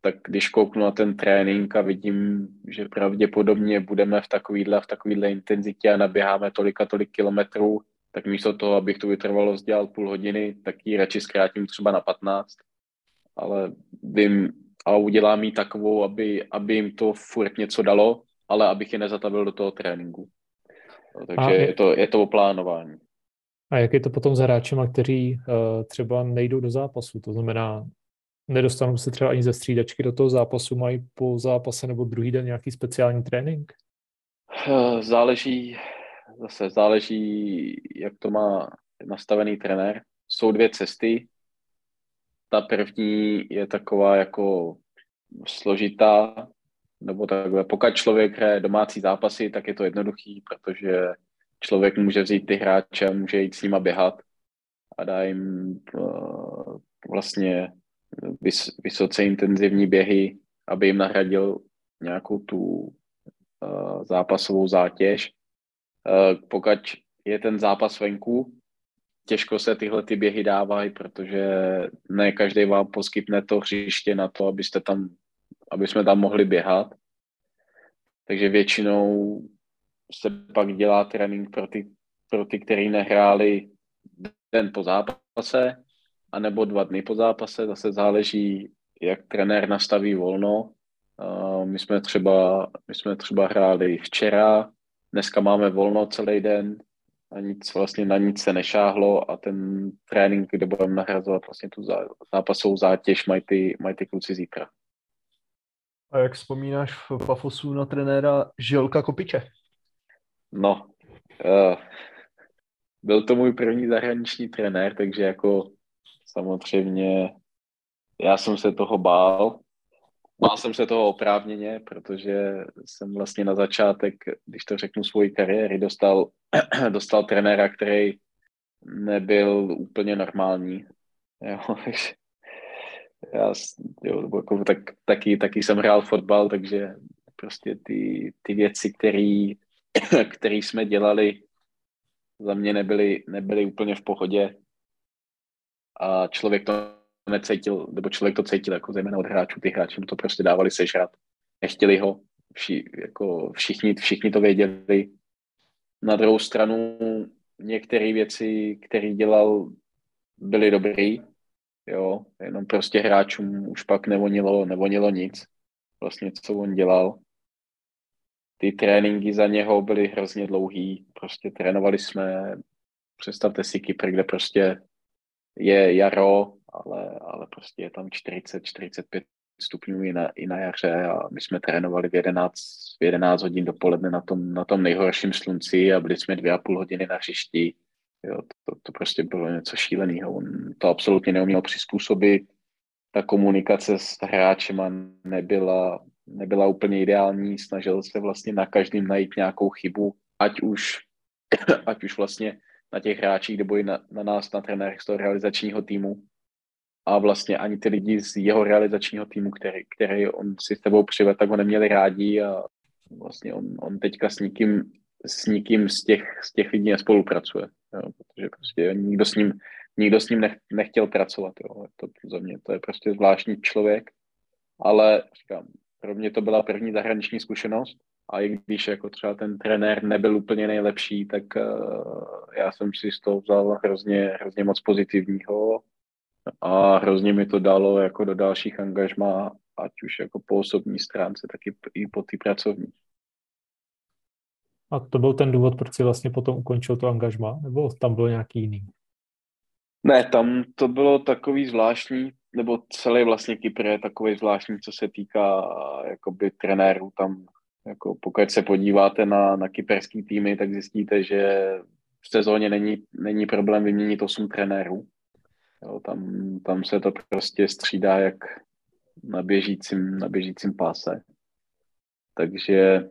S3: tak když kouknu na ten trénink a vidím, že pravděpodobně budeme v takovýhle, v takovýhle intenzitě a naběháme tolik a tolik kilometrů, tak místo toho, abych tu vytrvalost dělal půl hodiny, tak ji radši zkrátím třeba na 15. Ale vím a udělám ji takovou, aby, aby jim to furt něco dalo, ale abych je nezatavil do toho tréninku. No, takže je, je, to, je to o plánování.
S1: A jak je to potom s hráčema, kteří uh, třeba nejdou do zápasu? To znamená, nedostanou se třeba ani ze střídačky do toho zápasu, mají po zápase nebo druhý den nějaký speciální trénink?
S3: Uh, záleží, zase záleží, jak to má nastavený trenér. Jsou dvě cesty. Ta první je taková jako složitá, nebo takhle. Pokud člověk hraje domácí zápasy, tak je to jednoduchý, protože člověk může vzít ty hráče, může jít s nima běhat a dá jim uh, vlastně vys, vysoce intenzivní běhy, aby jim nahradil nějakou tu uh, zápasovou zátěž. Uh, pokud je ten zápas venku, těžko se tyhle ty běhy dávají, protože ne každý vám poskytne to hřiště na to, abyste tam, aby jsme tam mohli běhat. Takže většinou se pak dělá trénink pro ty, pro ty který nehráli den po zápase, anebo dva dny po zápase, zase záleží, jak trenér nastaví volno. My jsme třeba, my jsme třeba hráli včera, dneska máme volno celý den, a nic vlastně na nic se nešáhlo a ten trénink, kde budeme nahrazovat vlastně tu zápasovou zátěž, mají ty, mají ty kluci zítra.
S2: A jak vzpomínáš v Pafosu na trenéra Žilka Kopiče?
S3: No, uh, byl to můj první zahraniční trenér, takže jako samozřejmě já jsem se toho bál. Bál jsem se toho oprávněně, protože jsem vlastně na začátek, když to řeknu, svoji kariéry, dostal, dostal trenéra, který nebyl úplně normální. Jo, já, jo, jako, tak, taky, taky jsem hrál fotbal, takže prostě ty, ty věci, které jsme dělali, za mě nebyly, nebyly úplně v pohodě a člověk to necítil, nebo člověk to cítil jako zejména od hráčů, ty hráči mu to prostě dávali sežrat, nechtěli ho, vši, jako všichni, všichni to věděli. Na druhou stranu některé věci, které dělal, byly dobrý, jo, jenom prostě hráčům už pak nevonilo, nevonilo nic, vlastně co on dělal. Ty tréninky za něho byly hrozně dlouhý, prostě trénovali jsme, představte si Kypr, kde prostě je jaro, ale, ale prostě je tam 40-45 stupňů i na, i na jaře a my jsme trénovali v 11, v 11 hodin dopoledne na tom, na tom nejhorším slunci a byli jsme dvě a půl hodiny na hřišti Jo, to, to prostě bylo něco šíleného. On to absolutně neuměl přizpůsobit. Ta komunikace s hráčema nebyla, nebyla úplně ideální. Snažil se vlastně na každém najít nějakou chybu, ať už, ať už vlastně na těch hráčích, nebo i na, na nás, na trenérech z toho realizačního týmu. A vlastně ani ty lidi z jeho realizačního týmu, který, který on si s tebou přived, tak ho neměli rádi a vlastně on, on teďka s nikým s nikým z těch, z těch lidí nespolupracuje, jo, protože prostě nikdo s ním, nikdo s ním nech, nechtěl pracovat. Jo. To za mě to je prostě zvláštní člověk, ale říkám, pro mě to byla první zahraniční zkušenost a i když jako třeba ten trenér nebyl úplně nejlepší, tak uh, já jsem si z toho vzal hrozně, hrozně moc pozitivního a hrozně mi to dalo jako do dalších angažmá, ať už jako po osobní stránce, tak i, i po ty pracovní.
S1: A to byl ten důvod, proč si vlastně potom ukončil to angažma? Nebo tam bylo nějaký jiný?
S3: Ne, tam to bylo takový zvláštní, nebo celý vlastně Kypr je takový zvláštní, co se týká jakoby trenérů tam. Jako pokud se podíváte na, na kyperský týmy, tak zjistíte, že v sezóně není, není problém vyměnit 8 trenérů. Jo, tam, tam se to prostě střídá jak na běžícím, na běžícím páse. Takže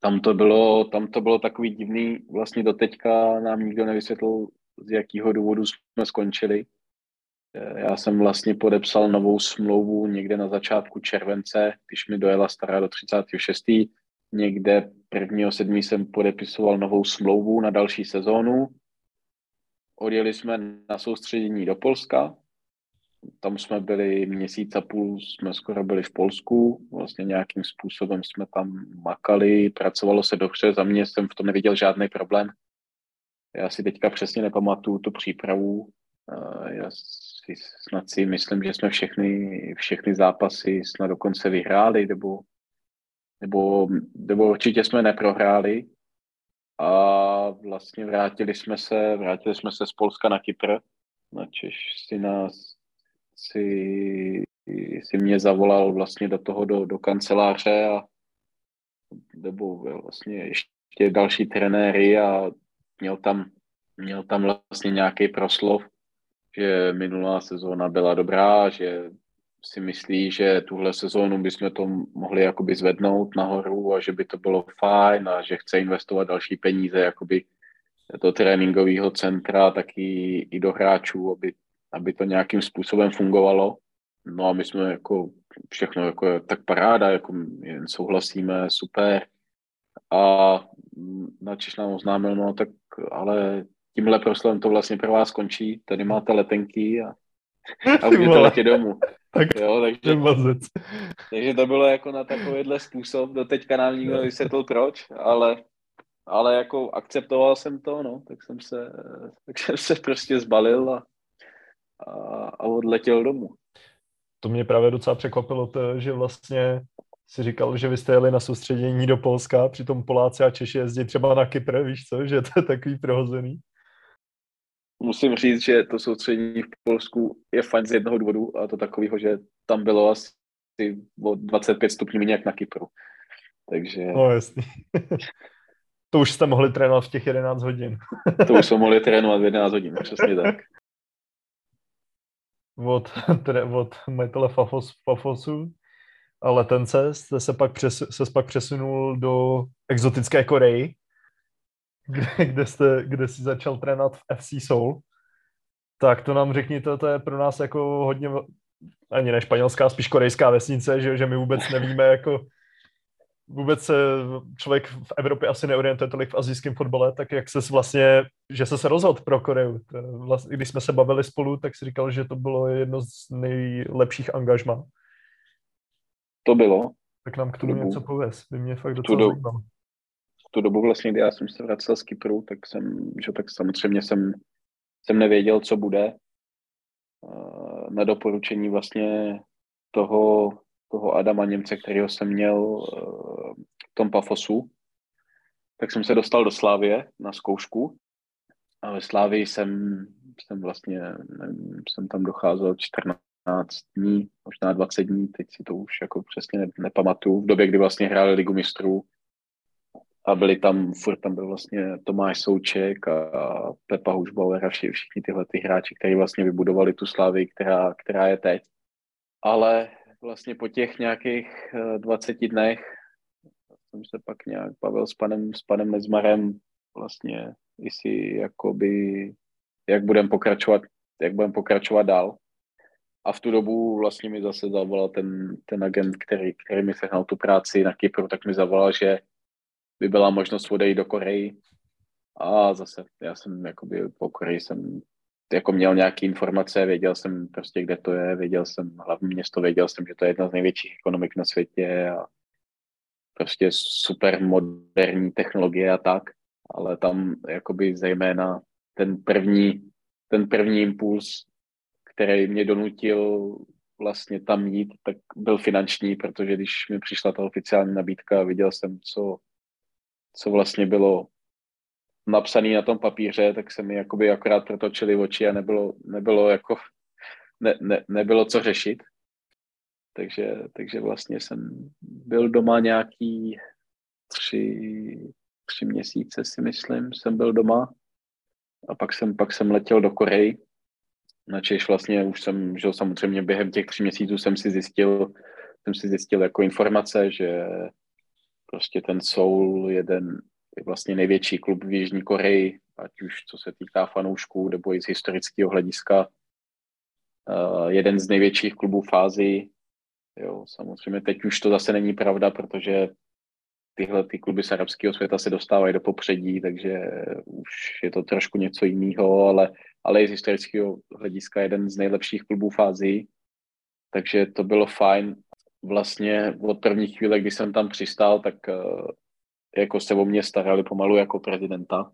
S3: tam to bylo, tam to bylo takový divný, vlastně do teďka nám nikdo nevysvětlil, z jakého důvodu jsme skončili. Já jsem vlastně podepsal novou smlouvu někde na začátku července, když mi dojela stará do 36. Někde 1.7. jsem podepisoval novou smlouvu na další sezónu. Odjeli jsme na soustředění do Polska, tam jsme byli měsíc a půl, jsme skoro byli v Polsku, vlastně nějakým způsobem jsme tam makali, pracovalo se dobře, za mě jsem v tom neviděl žádný problém. Já si teďka přesně nepamatuju tu přípravu, já si snad si myslím, že jsme všechny, všechny zápasy snad dokonce vyhráli, nebo, nebo, nebo určitě jsme neprohráli a vlastně vrátili jsme se, vrátili jsme se z Polska na Kypr, na Češ si nás si, si mě zavolal vlastně do toho, do, do kanceláře a nebo vlastně ještě další trenéry a měl tam, měl tam vlastně nějaký proslov, že minulá sezóna byla dobrá, že si myslí, že tuhle sezónu bychom to mohli jakoby zvednout nahoru a že by to bylo fajn a že chce investovat další peníze jakoby do tréninkového centra, tak i, i do hráčů, aby aby to nějakým způsobem fungovalo. no a my jsme jako všechno jako tak paráda, jako jen souhlasíme, super. A Načeš nám oznámil, no tak ale tímhle proslovem to vlastně pro vás končí, tady máte letenky a, a můžete letět domů.
S2: Tak jo, takže,
S3: takže to bylo jako na takovýhle způsob, do teďka nám nikdo nevysvětlil proč, ale, ale jako akceptoval jsem to, no, tak jsem se, tak jsem se prostě zbalil a, a, a odletěl domů.
S2: To mě právě docela překvapilo, to, že vlastně si říkal, že vy jste jeli na soustředění do Polska, přitom Poláci a Češi jezdí třeba na Kypr, víš co, že to je takový prohozený.
S3: Musím říct, že to soustředění v Polsku je fajn z jednoho důvodu a to takového, že tam bylo asi o 25 stupňů méně jak na Kypru. Takže...
S2: No jasný. to už jste mohli trénovat v těch 11 hodin.
S3: to už jsme mohli trénovat v 11 hodin, přesně tak.
S2: Od, od Metele Fafos, Fafosu a letence jste se pak, přes, se pak přesunul do exotické Koreji, kde, kde, jste, kde jsi začal trénovat v FC Soul. Tak to nám řekněte, to je pro nás jako hodně, ani ne španělská, spíš korejská vesnice, že, že my vůbec nevíme, jako vůbec se člověk v Evropě asi neorientuje tolik v azijském fotbale, tak jak se vlastně, že se se rozhodl pro Koreu. Vlastně, když jsme se bavili spolu, tak si říkal, že to bylo jedno z nejlepších angažmá.
S3: To bylo.
S2: Tak nám k tomu něco pověz, by mě fakt docela do, zajímalo.
S3: Tu dobu vlastně, kdy já jsem se vracel z Kypru, tak jsem, že tak samozřejmě jsem, jsem nevěděl, co bude. Na doporučení vlastně toho, toho Adama Němce, kterého jsem měl v tom Pafosu, tak jsem se dostal do Slávie na zkoušku a ve Slávii jsem, jsem vlastně, nevím, jsem tam docházel 14 dní, možná 20 dní, teď si to už jako přesně ne, nepamatuju, v době, kdy vlastně hráli Ligu mistrů a byli tam, furt tam byl vlastně Tomáš Souček a Pepa Hušbauer a všichni, tyhle ty hráči, kteří vlastně vybudovali tu slávy, která, která je teď. Ale vlastně po těch nějakých 20 eh, dnech jsem se pak nějak bavil s panem, s panem Mezmarem vlastně, jestli jakoby, jak budeme pokračovat, jak budeme pokračovat dál. A v tu dobu vlastně mi zase zavolal ten, ten agent, který, který mi sehnal tu práci na Kypru, tak mi zavolal, že by byla možnost odejít do Koreji. A zase já jsem jakoby po Koreji jsem jako měl nějaké informace, věděl jsem prostě, kde to je, věděl jsem hlavní město, věděl jsem, že to je jedna z největších ekonomik na světě a prostě super moderní technologie a tak, ale tam jakoby zejména ten první, ten první impuls který mě donutil vlastně tam jít, tak byl finanční, protože když mi přišla ta oficiální nabídka, viděl jsem, co, co vlastně bylo napsané na tom papíře, tak se mi jakoby akorát protočily oči a nebylo, nebylo jako, ne, ne, nebylo co řešit. Takže, takže vlastně jsem byl doma nějaký tři, tři měsíce, si myslím, jsem byl doma. A pak jsem, pak jsem letěl do Koreji Načež vlastně už jsem, že samozřejmě během těch tří měsíců jsem si zjistil, jsem si zjistil jako informace, že prostě ten Soul jeden je vlastně největší klub v Jižní Koreji, ať už co se týká fanoušků, nebo i z historického hlediska. Uh, jeden z největších klubů fázi. Jo, samozřejmě teď už to zase není pravda, protože tyhle ty kluby z arabského světa se dostávají do popředí, takže už je to trošku něco jiného, ale, ale i z historického hlediska jeden z nejlepších klubů fází. Takže to bylo fajn. Vlastně od první chvíle, kdy jsem tam přistál, tak uh, jako se o mě starali pomalu jako prezidenta.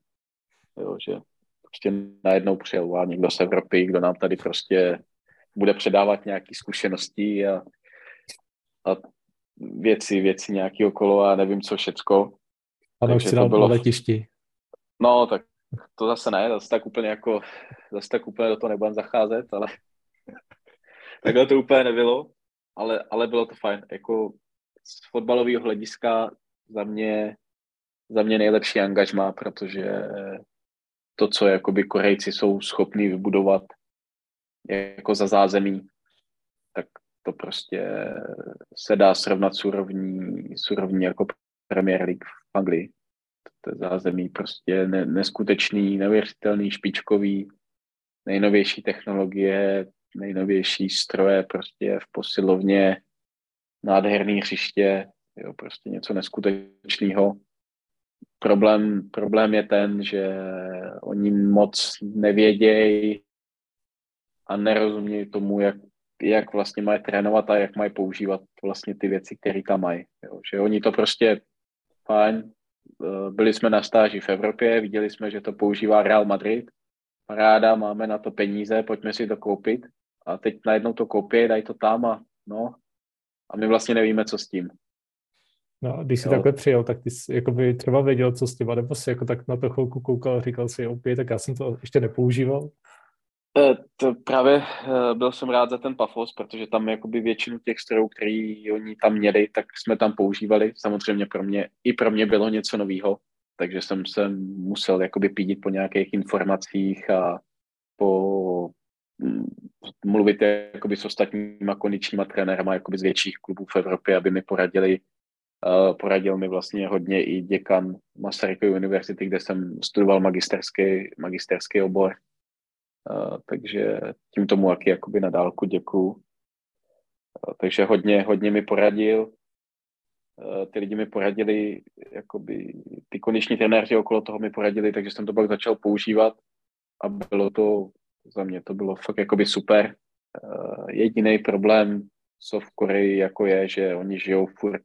S3: Jo, že prostě najednou přijel někdo z Evropy, kdo nám tady prostě bude předávat nějaké zkušenosti a, a věci, věci nějaký okolo a nevím co všecko.
S1: Ano, Takže to bylo... na letišti.
S3: No, tak to zase ne, zase tak úplně jako, zase tak úplně do toho nebudem zacházet, ale takhle to úplně nebylo, ale, ale bylo to fajn. Jako z fotbalového hlediska za mě, za mě nejlepší angažma, protože to, co jakoby Korejci jsou schopní vybudovat jako za zázemí, tak to prostě se dá srovnat s úrovní, s úrovní jako Premier League v Anglii. To je zázemí prostě ne, neskutečný, neuvěřitelný, špičkový, nejnovější technologie, nejnovější stroje prostě v posilovně, nádherný hřiště, jo, prostě něco neskutečného. Problém, problém je ten, že oni moc nevědějí a nerozumějí tomu, jak, jak vlastně mají trénovat a jak mají používat vlastně ty věci, které tam mají. Jo. Že oni to prostě fajn, eh, byli jsme na stáži v Evropě, viděli jsme, že to používá Real Madrid, paráda, máme na to peníze, pojďme si to koupit a teď najednou to koupí, dají to tam a no, a my vlastně nevíme, co s tím.
S1: No, když jsi jo. takhle přijel, tak ty jsi jakoby třeba věděl, co s tím, nebo si jako tak na to chvilku koukal a říkal si, OK, tak já jsem to ještě nepoužíval.
S3: Eh, to právě eh, byl jsem rád za ten Pafos, protože tam jakoby většinu těch strojů, který oni tam měli, tak jsme tam používali. Samozřejmě pro mě, i pro mě bylo něco nového, takže jsem se musel jakoby pídit po nějakých informacích a po mm, mluvit jakoby s ostatníma kondičníma trenérama jakoby z větších klubů v Evropě, aby mi poradili. Poradil mi vlastně hodně i děkan Masarykovy univerzity, kde jsem studoval magisterský, magisterský obor. Takže tím tomu jaký jakoby na dálku děkuju. Takže hodně, hodně mi poradil. Ty lidi mi poradili, jakoby ty kondiční trenéři okolo toho mi poradili, takže jsem to pak začal používat a bylo to za mě to bylo fakt jakoby super. Uh, jediný problém, co v Koreji jako je, že oni žijou furt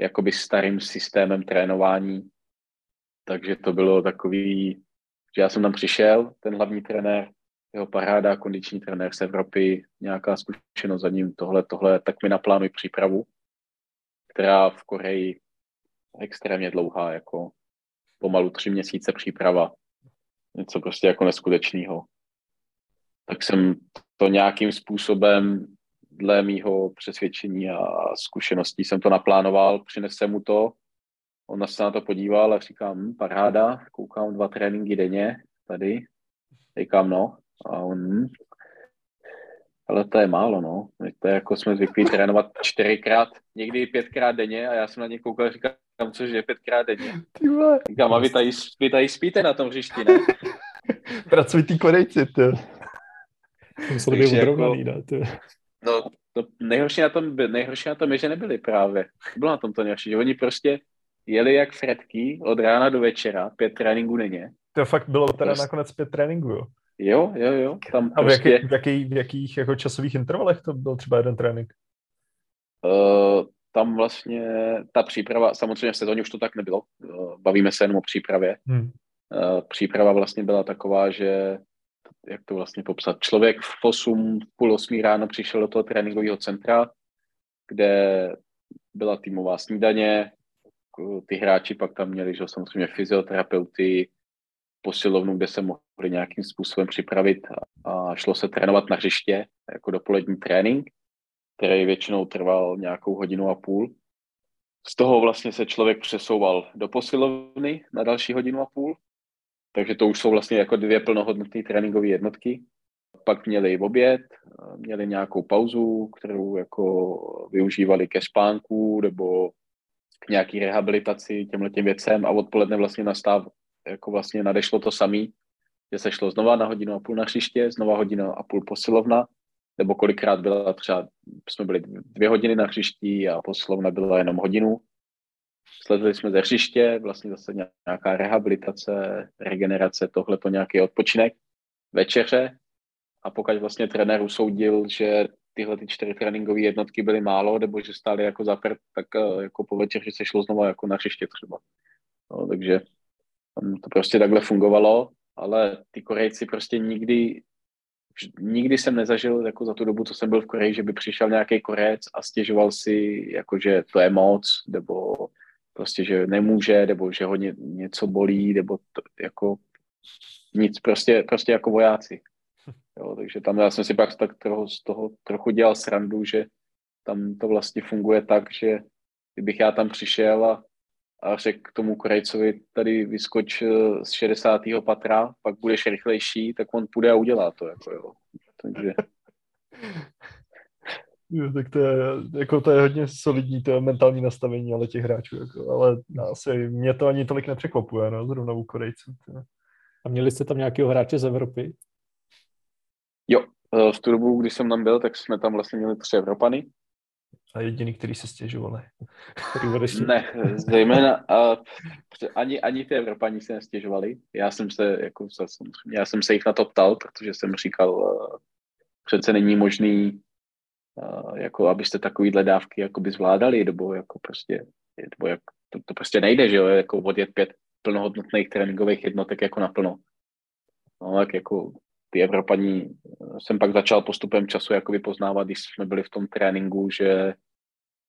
S3: jakoby starým systémem trénování, takže to bylo takový, že já jsem tam přišel, ten hlavní trenér, jeho paráda, kondiční trenér z Evropy, nějaká zkušenost za ním, tohle, tohle, tak mi naplánuj přípravu, která v Koreji extrémně dlouhá, jako pomalu tři měsíce příprava. Něco prostě jako neskutečného. Tak jsem to nějakým způsobem dle mýho přesvědčení a zkušeností jsem to naplánoval, přinesl mu to, on se na to podíval a říkám, hm, paráda, koukám dva tréninky denně tady, říkám no, a on, hm, ale to je málo, no. To je jako jsme zvyklí trénovat čtyřikrát, někdy pětkrát denně a já jsem na ně koukal a říkám, což je pětkrát denně. Říkám, a vy tady, vy tady spíte na tom hřišti, ne?
S2: Pracovitý Korejci, ty.
S1: Museli by udrovnaný, jako,
S3: ne? No, to nejhorší na, tom, nejhorší na tom je, že nebyli právě. Bylo na tom to nejhorší, že oni prostě jeli jak fredky od rána do večera, pět tréninků denně.
S2: To fakt bylo teda prostě... nakonec pět tréninků, jo?
S3: Jo, jo, jo. Tam
S2: A v, prostě... jaký, v, jaký, v jakých jako časových intervalech to byl třeba jeden trénink?
S3: Uh, tam vlastně ta příprava, samozřejmě v sezóně už to tak nebylo, uh, bavíme se jenom o přípravě. Hmm. Uh, příprava vlastně byla taková, že jak to vlastně popsat, člověk v 8, půl 8 ráno přišel do toho tréninkového centra, kde byla týmová snídaně, ty hráči pak tam měli, že samozřejmě fyzioterapeuty, posilovnu, kde se mohli nějakým způsobem připravit a šlo se trénovat na hřiště, jako dopolední trénink, který většinou trval nějakou hodinu a půl. Z toho vlastně se člověk přesouval do posilovny na další hodinu a půl takže to už jsou vlastně jako dvě plnohodnotné tréninkové jednotky. Pak měli oběd, měli nějakou pauzu, kterou jako využívali ke spánku nebo k nějaký rehabilitaci těmhle těm věcem a odpoledne vlastně nastav, jako vlastně nadešlo to samý, že se šlo znova na hodinu a půl na hřiště, znova hodina a půl posilovna, nebo kolikrát byla třeba, jsme byli dvě hodiny na hřišti a posilovna byla jenom hodinu, Sledili jsme ze hřiště, vlastně zase nějaká rehabilitace, regenerace, tohle to nějaký odpočinek, večeře a pokud vlastně trenér usoudil, že tyhle ty čtyři tréninkové jednotky byly málo, nebo že stály jako zaprt, tak eh, jako po večeři se šlo znovu jako na hřiště třeba. No, takže to prostě takhle fungovalo, ale ty Korejci prostě nikdy nikdy jsem nezažil jako za tu dobu, co jsem byl v Koreji, že by přišel nějaký Korec a stěžoval si, jako že to je moc, nebo prostě, že nemůže, nebo že ho ně, něco bolí, nebo to, jako nic, prostě, prostě jako vojáci. Jo, takže tam já jsem si pak tak trochu, z toho trochu dělal srandu, že tam to vlastně funguje tak, že kdybych já tam přišel a řekl tomu Korejcovi, tady vyskoč eh, z 60. patra, pak budeš rychlejší, tak on půjde a udělá to. Jako, jo. Takže
S2: Jo, tak to je, jako to je hodně solidní, to je mentální nastavení ale těch hráčů, jako, ale asi mě to ani tolik nepřekvapuje, no, zrovna u Korejců.
S1: A měli jste tam nějakého hráče z Evropy?
S3: Jo, Eh, v tu dobu, kdy jsem tam byl, tak jsme tam vlastně měli tři Evropany.
S2: A jediný, který se stěžovali.
S3: ne, zejména a, ani, ani ty Evropani se nestěžovali. Já jsem se, jako, já jsem se jich na to ptal, protože jsem říkal, uh, přece není možný, uh, jako abyste takovýhle dávky jakoby zvládali, nebo jako prostě, nebo jak, to, to prostě nejde, že jo, jako odjet pět plnohodnotných tréninkových jednotek jako naplno. No, tak jako ty Evropaní eh, jsem pak začal postupem času jakoby poznávat, když jsme byli v tom tréninku, že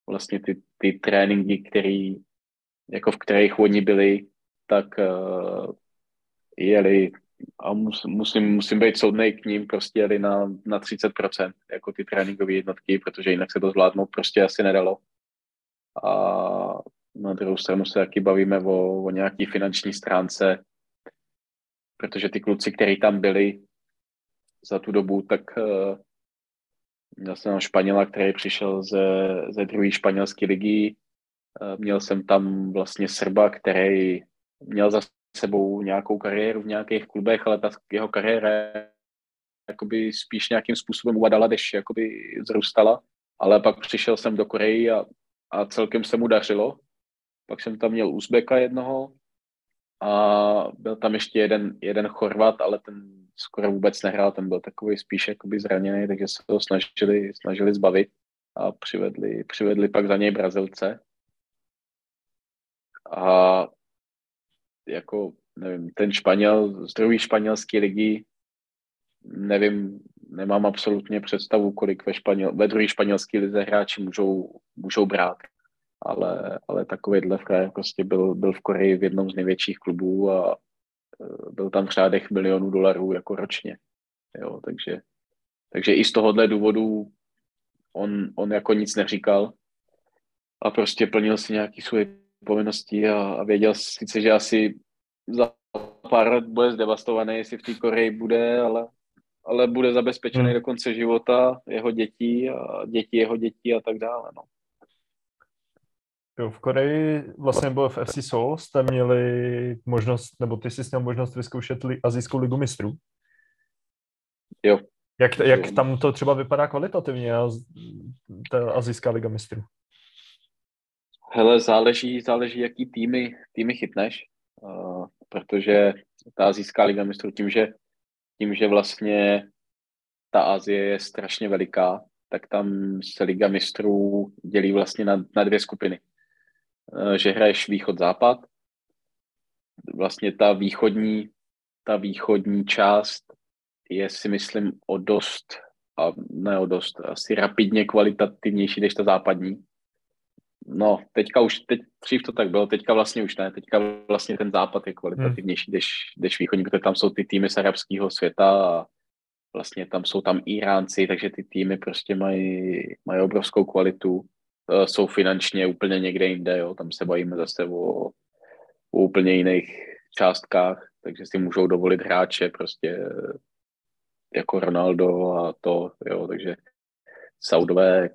S3: vlastně ty, ty tréninky, který, jako v kterých oni byli, tak uh, jeli a mus, musím, musím být soudnej k ním, prostě jeli na, na 30% jako ty tréninkové jednotky, protože jinak se to zvládnout prostě asi nedalo. A na druhou stranu se taky bavíme o, o nějaký finanční stránce, protože ty kluci, kteří tam byli za tu dobu, tak uh, měl jsem Španěla, který přišel ze, ze druhé španělské ligy. Uh, měl jsem tam vlastně Srba, který měl za sebou nějakou kariéru v nějakých klubech, ale ta jeho kariéra jakoby spíš nějakým způsobem uvadala, když jakoby zrůstala. Ale pak přišel jsem do Koreji a, a celkem se mu dařilo. Pak jsem tam měl Uzbeka jednoho a byl tam ještě jeden, jeden Chorvat, ale ten skoro vůbec nehrál, ten byl takový spíš jakoby zraněný, takže se to snažili, snažili zbavit a přivedli, přivedli pak za něj Brazilce. A jako, nevím, ten Španěl z druhé španělské ligy, nevím, nemám absolutně představu, kolik ve, Španěl, ve druhé španělské lize hráči můžou, můžou brát. Ale, ale takovýhle frajer prostě byl, byl v Koreji v jednom z největších klubů a byl tam v řádech milionů dolarů jako ročně. Jo, takže, takže i z tohohle důvodu on, on jako nic neříkal a prostě plnil si nějaký svoje povinnosti a, a věděl sice, že asi za pár let bude zdevastovaný, jestli v té Koreji bude, ale, ale bude zabezpečený hmm. do konce života jeho dětí a děti jeho dětí a tak dále. No.
S2: Jo, v Koreji vlastně bylo v FC Seoul, jste měli možnost, nebo ty jsi měl možnost vyzkoušet li, azijskou ligu mistrů.
S3: Jo.
S2: Jak, jak tam to třeba vypadá kvalitativně, ta azijská liga mistrů?
S3: Hele, záleží, záleží, jaký týmy, týmy chytneš, uh, protože ta azijská liga mistrů tím, že, tím, že vlastně ta Azie je strašně veliká, tak tam se liga mistrů dělí vlastně na, na dvě skupiny. Uh, že hraješ východ-západ, vlastně ta východní, ta východní část je si myslím o dost, a ne o dost, asi rapidně kvalitativnější než ta západní. No, teďka už, teď dřív to tak bylo, teďka vlastně už ne, teďka vlastně ten západ je kvalitativnější, hmm. než, než východní, protože tam jsou ty týmy z arabského světa a vlastně tam jsou tam Iránci, takže ty týmy prostě mají, mají obrovskou kvalitu, jsou finančně úplně někde jinde, jo, tam se bavíme zase o, o úplně jiných částkách, takže si můžou dovolit hráče prostě jako Ronaldo a to, jo, takže Saudové,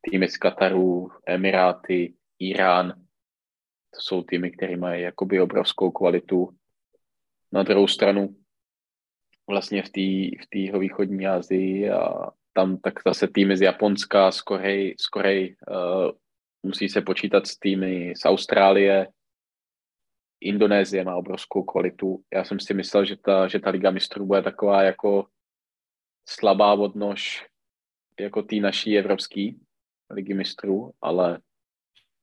S3: týmy z Kataru, Emiráty, Irán. To jsou týmy, které mají jakoby obrovskou kvalitu. Na druhou stranu vlastně v té v východní Asii a tam tak zase týmy z Japonska, z Koreji, z Koreji uh, musí se počítat s týmy z Austrálie, Indonésie má obrovskou kvalitu. Já jsem si myslel, že ta, že ta Liga mistrů bude taková jako slabá odnož jako tý naší evropský, ligy mistrů, ale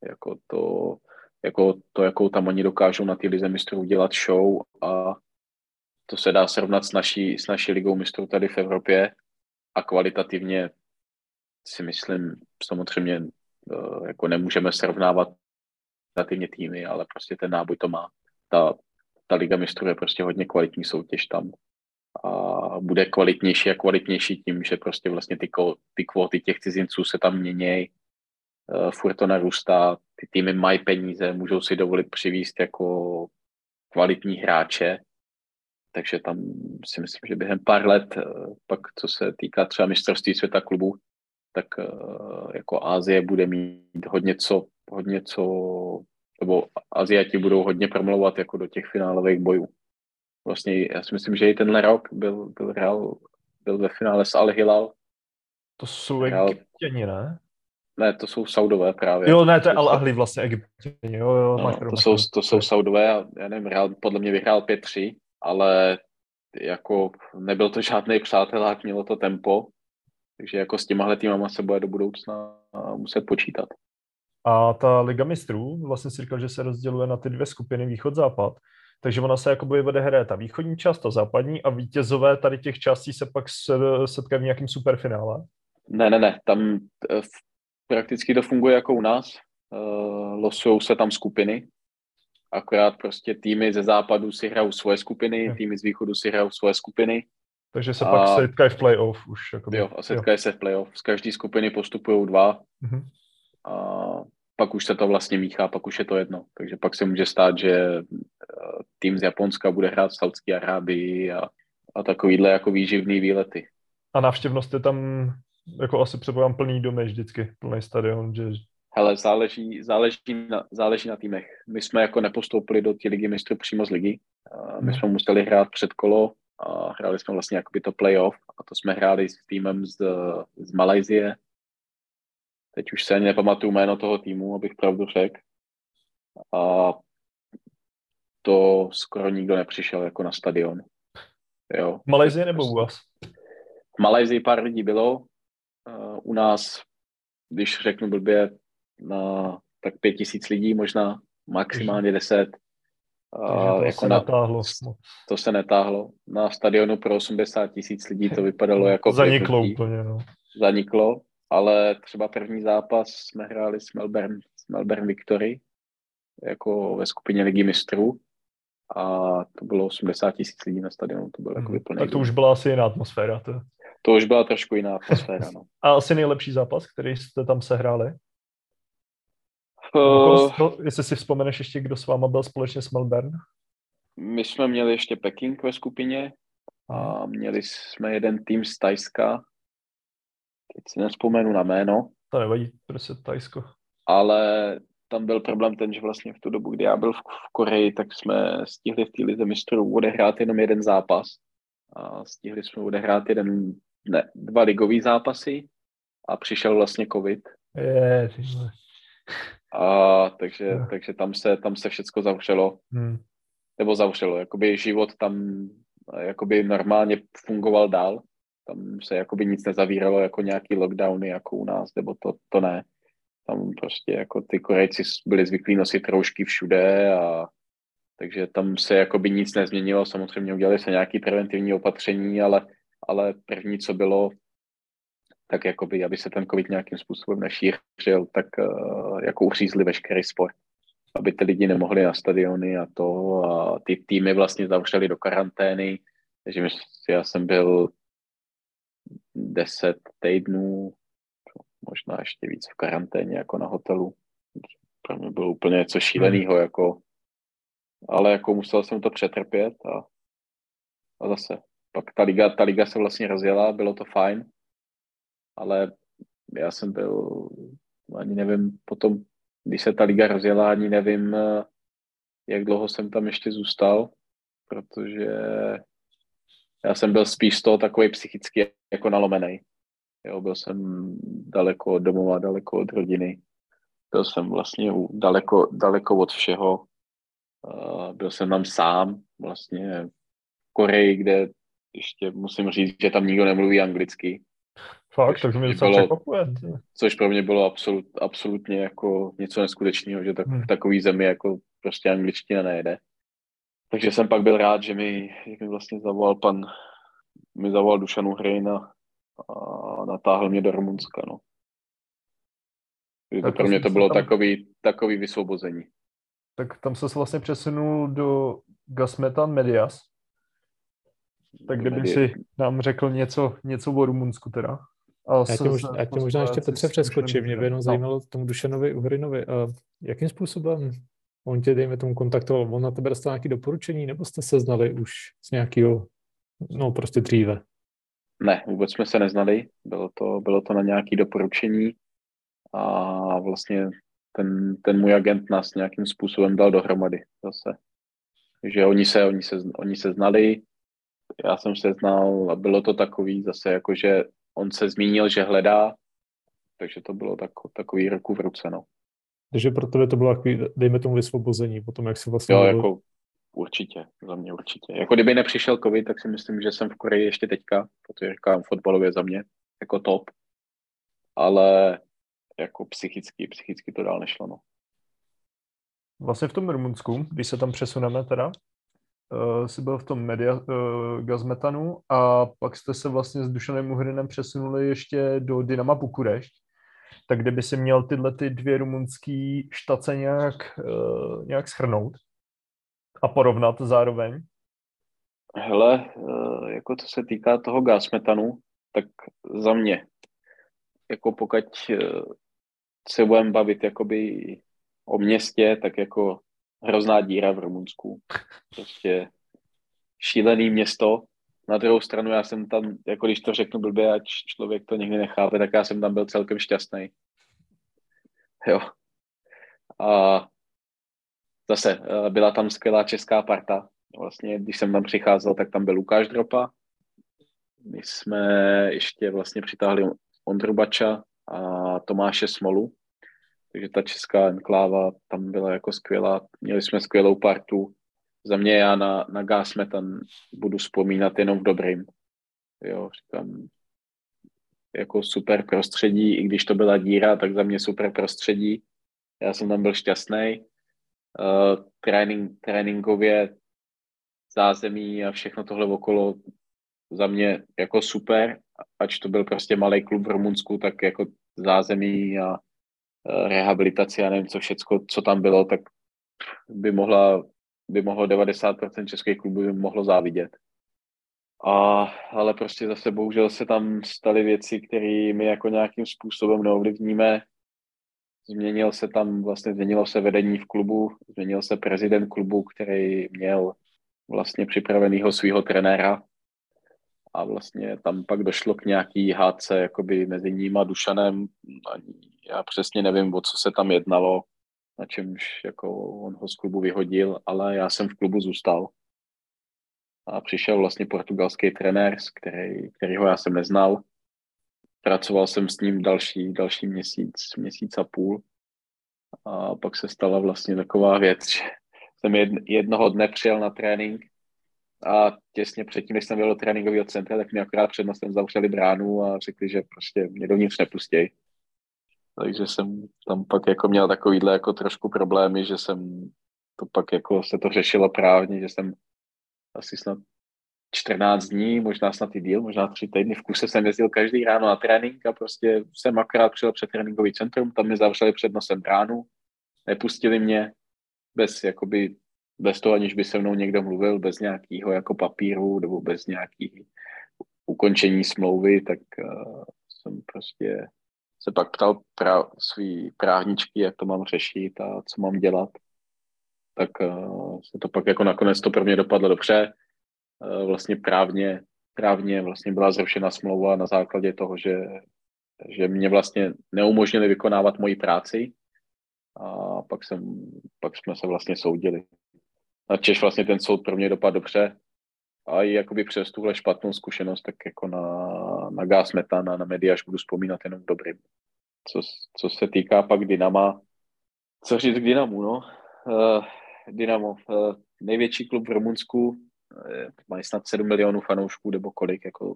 S3: jako to, jako to, jakou tam oni dokážou na ty lize mistrů dělat show a to se dá srovnat s naší, s naší ligou mistrů tady v Evropě a kvalitativně si myslím, samozřejmě eh, jako nemůžeme srovnávat relativně týmy, ale prostě ten náboj to má. Ta, ta liga mistrů je prostě hodně kvalitní soutěž tam. A bude kvalitnější a kvalitnější tím, že prostě vlastně ty, ty kvóty těch cizinců se tam mění, uh, furt to narůstá, ty týmy mají peníze, můžou si dovolit přivíst jako kvalitní hráče, takže tam si myslím, že během pár let, uh, pak co se týká třeba mistrovství světa klubu, tak uh, jako Ázie bude mít hodně co, hodně co, nebo Aziati budou hodně promlouvat jako do těch finálových bojů vlastně já si myslím, že i tenhle rok byl, byl hrál byl ve finále s Al Hilal.
S2: To jsou egyptěni, ne?
S3: Ne, to jsou Saudové právě.
S2: Jo, ne, to je Al Ahli vlastně egyptěni, jo, jo.
S3: No, to, jsou, to jsou Saudové a já nevím, hrál, podle mě vyhrál 5-3, ale jako nebyl to žádný přátelák, mělo to tempo, takže jako s těmahle týmama se bude do budoucna muset počítat.
S2: A ta Liga mistrů, vlastně si říkal, že se rozděluje na ty dvě skupiny východ-západ, takže ona se jakoby bude hraje ta východní část, ta západní a vítězové tady těch částí se pak setkají v nějakém superfinále?
S3: Ne, ne, ne, tam eh, prakticky to funguje jako u nás. Uh, losujou se tam skupiny, akorát prostě týmy ze západu si hrajou svoje skupiny, týmy z východu si hrajou svoje skupiny.
S2: Takže se a, pak setkají v playoff už. Jakoby.
S3: Jo, a setkají jo. se v playoff. Z každé skupiny postupují dva. Uh-huh. A pak už se to vlastně míchá, pak už je to jedno. Takže pak se může stát, že eh, tým z Japonska bude hrát v Saudské Arábii a, a takovýhle jako výživný výlety.
S2: A návštěvnost je tam jako asi předpokládám plný domy vždycky, plný stadion, že...
S3: Hele, záleží, záleží, na, záleží na týmech. My jsme jako nepostoupili do té ligy mistrů přímo z ligy. My hmm. jsme museli hrát před kolo a hráli jsme vlastně jakoby to playoff a to jsme hráli s týmem z, z Malajzie. Teď už se ani nepamatuju jméno toho týmu, abych pravdu řekl. A to skoro nikdo nepřišel jako na stadion. Jo.
S2: V Malajzii nebo u vás?
S3: V Malajzii pár lidí bylo, Uh, u nás, když řeknu blbě, na tak pět tisíc lidí možná, maximálně deset.
S2: Uh, to, jako se na, netáhlo.
S3: to se netáhlo. Na stadionu pro 80 tisíc lidí to vypadalo jako...
S2: Zaniklo úplně, no.
S3: Zaniklo, ale třeba první zápas jsme hráli s Melbourne, s Melbourne Victory, jako ve skupině ligy mistrů a to bylo 80 tisíc lidí na stadionu, to bylo jako
S2: hmm. Tak to už byla asi jiná atmosféra. To.
S3: To už byla trošku jiná atmosféra, no.
S2: A asi nejlepší zápas, který jste tam sehráli? Uh, jestli si vzpomeneš ještě, kdo s váma byl společně s Melbourne?
S3: My jsme měli ještě Peking ve skupině a měli jsme jeden tým z Tajska. Teď si nespomenu na jméno.
S2: To nevadí, prostě Tajsko.
S3: Ale tam byl problém ten, že vlastně v tu dobu, kdy já byl v, v Koreji, tak jsme stihli v té lize mistrů odehrát jenom jeden zápas. A stihli jsme odehrát jeden ne, dva ligové zápasy a přišel vlastně covid.
S2: Je,
S3: a takže, no. takže tam se, tam se všecko zavřelo. Hmm. Nebo zavřelo, jakoby život tam jakoby normálně fungoval dál. Tam se jakoby nic nezavíralo jako nějaký lockdowny jako u nás, nebo to, to ne. Tam prostě jako ty Korejci byli zvyklí nosit roušky všude a takže tam se jakoby nic nezměnilo. Samozřejmě udělali se nějaké preventivní opatření, ale ale první, co bylo, tak jakoby, aby se ten covid nějakým způsobem nešířil, tak uh, jako uřízli veškerý sport. Aby ty lidi nemohli na stadiony a to a ty týmy vlastně zavřeli do karantény, takže já jsem byl deset týdnů, možná ještě víc v karanténě jako na hotelu. Pro mě bylo úplně něco šíleného, hmm. jako, ale jako musel jsem to přetrpět a, a zase pak ta liga, ta liga se vlastně rozjela, bylo to fajn, ale já jsem byl, ani nevím, potom, když se ta liga rozjela, ani nevím, jak dlouho jsem tam ještě zůstal, protože já jsem byl spíš z toho takový psychicky jako nalomený. Jo, byl jsem daleko od domova, daleko od rodiny. Byl jsem vlastně daleko, daleko od všeho. byl jsem tam sám, vlastně v Koreji, kde ještě musím říct, že tam nikdo nemluví anglicky.
S2: Fakt, takže mě docela překvapuje.
S3: Což pro mě bylo absolut, absolutně jako něco neskutečného, že tak, hmm. v takový zemi jako prostě angličtina nejde. Takže jsem pak byl rád, že mi, že mi vlastně zavolal pan, mi zavolal Dušanu Hrejna a natáhl mě do Rumunska, no. Tak pro mě to bylo tam... takový, takový vysvobození.
S2: Tak tam se vlastně přesunul do Gasmetan Medias, tak kdyby si nám řekl něco, něco o Rumunsku teda.
S1: A já tě, možná, já tě možná ještě Petře přeskočím, mě by jenom no. zajímalo tomu Dušanovi Uhrinovi. Uh, jakým způsobem on tě, dejme tomu, kontaktoval? On na tebe dostal nějaké doporučení, nebo jste se znali už z nějakého, no prostě dříve?
S3: Ne, vůbec jsme se neznali. Bylo to, bylo to na nějaké doporučení a vlastně ten, ten můj agent nás nějakým způsobem dal dohromady zase. Takže oni se, oni se, oni se znali, já jsem se znal a bylo to takový zase jako, že on se zmínil, že hledá, takže to bylo tak, takový ruku v ruce, no.
S1: Takže pro tebe to bylo takový, dejme tomu vysvobození, potom jak si vlastně...
S3: Jo, jako určitě, za mě určitě. Jako kdyby nepřišel covid, tak si myslím, že jsem v Koreji ještě teďka, protože říkám, fotbalově za mě jako top, ale jako psychicky, psychicky to dál nešlo, no.
S2: Vlastně v tom Rumunsku, když se tam přesuneme teda, uh, jsi byl v tom media uh, gazmetanu a pak jste se vlastně s Dušanem Uhrinem přesunuli ještě do Dynama Bukurešť. Tak kdyby si měl tyhle ty dvě rumunský štace nějak, uh, nějak schrnout a porovnat zároveň?
S3: Hele, jako co se týká toho gazmetanu, tak za mě, jako pokud se budeme bavit jakoby o městě, tak jako hrozná díra v Rumunsku. Prostě šílený město. Na druhou stranu já jsem tam, jako když to řeknu blbě, ať člověk to někdy nechápe, tak já jsem tam byl celkem šťastný. Jo. A zase eh, byla tam skvělá česká parta. Vlastně, když jsem tam přicházel, tak tam byl Lukáš Dropa. My jsme ještě vlastně přitáhli Ondru Bača a Tomáše Smolu, takže ta česká enkláva tam byla jako skvělá. Měli jsme skvělou partu. Za mě já na, na Gásmetan budu vzpomínat jenom v dobrým. Jo, říkám, jako super prostředí, i když to byla díra, tak za mě super prostředí. Já jsem tam byl šťastný. Uh, trénink, tréninkově zázemí a všechno tohle okolo za mě jako super, ač to byl prostě malý klub v Rumunsku, tak jako zázemí a rehabilitaci a nevím co všecko, co tam bylo, tak by mohla by mohlo 90% českých klubů by mohlo závidět. A, ale prostě zase bohužel se tam staly věci, které my jako nějakým způsobem neovlivníme. Změnil se tam, vlastně změnilo se vedení v klubu, změnil se prezident klubu, který měl vlastně připravenýho svého trenéra a vlastně tam pak došlo k nějaký hádce jakoby mezi ním a Dušanem. Já přesně nevím, o co se tam jednalo, na čemž jako on ho z klubu vyhodil, ale já jsem v klubu zůstal. A přišel vlastně portugalský trenér, který, kterýho já jsem neznal. Pracoval jsem s ním další, další měsíc, měsíc a půl. A pak se stala vlastně taková věc, že jsem jednoho dne přijel na trénink a těsně předtím, než jsem byl do tréninkového centra, tak mi akorát před nosem zavřeli bránu a řekli, že prostě mě dovnitř nepustějí. Takže jsem tam pak jako měl takovýhle jako trošku problémy, že jsem to pak jako se to řešilo právně, že jsem asi snad 14 dní, možná snad i díl, možná tři týdny v kuse jsem jezdil každý ráno na trénink a prostě jsem akorát přijel před tréninkový centrum, tam mi zavřeli před nosem bránu, nepustili mě bez jakoby bez toho, aniž by se mnou někdo mluvil, bez nějakého jako papíru nebo bez nějaký ukončení smlouvy, tak uh, jsem prostě se pak ptal pra, svý právničky, jak to mám řešit a co mám dělat. Tak uh, se to pak jako nakonec to pro mě dopadlo dobře. Uh, vlastně právně, právně vlastně byla zrušena smlouva na základě toho, že, že mě vlastně neumožnili vykonávat moji práci a pak, jsem, pak jsme se vlastně soudili na Češ vlastně ten soud pro mě dopadl dobře a i jakoby přes tuhle špatnou zkušenost, tak jako na, na gás metana, na mediáž budu vzpomínat jenom dobrým. Co, co se týká pak Dynama, co říct k Dynamu, no? Uh, Dynamo, uh, největší klub v Rumunsku, uh, mají snad 7 milionů fanoušků, nebo kolik, jako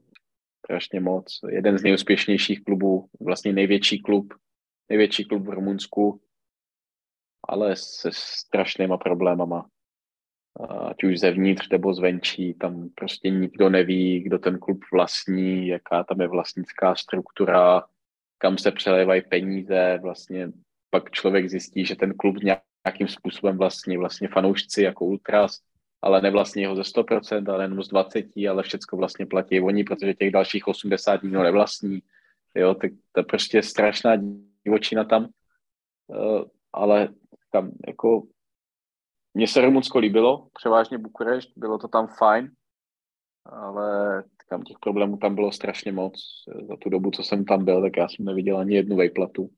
S3: strašně moc. Jeden z nejúspěšnějších klubů, vlastně největší klub, největší klub v Rumunsku, ale se strašnýma problémama ať už zevnitř nebo zvenčí, tam prostě nikdo neví, kdo ten klub vlastní, jaká tam je vlastnická struktura, kam se přelévají peníze, vlastně pak člověk zjistí, že ten klub nějakým způsobem vlastní vlastně fanoušci jako Ultras, ale nevlastní ho ze 100%, ale jenom z 20%, ale všechno vlastně platí oni, protože těch dalších 80 nikdo nevlastní. Jo, tak to je prostě strašná divočina tam, uh, ale tam jako mně se Rumunsko líbilo, převážně Bukurešť, bylo to tam fajn, ale tam těch problémů tam bylo strašně moc. Za tu dobu, co jsem tam byl, tak já jsem neviděl ani jednu vejplatu.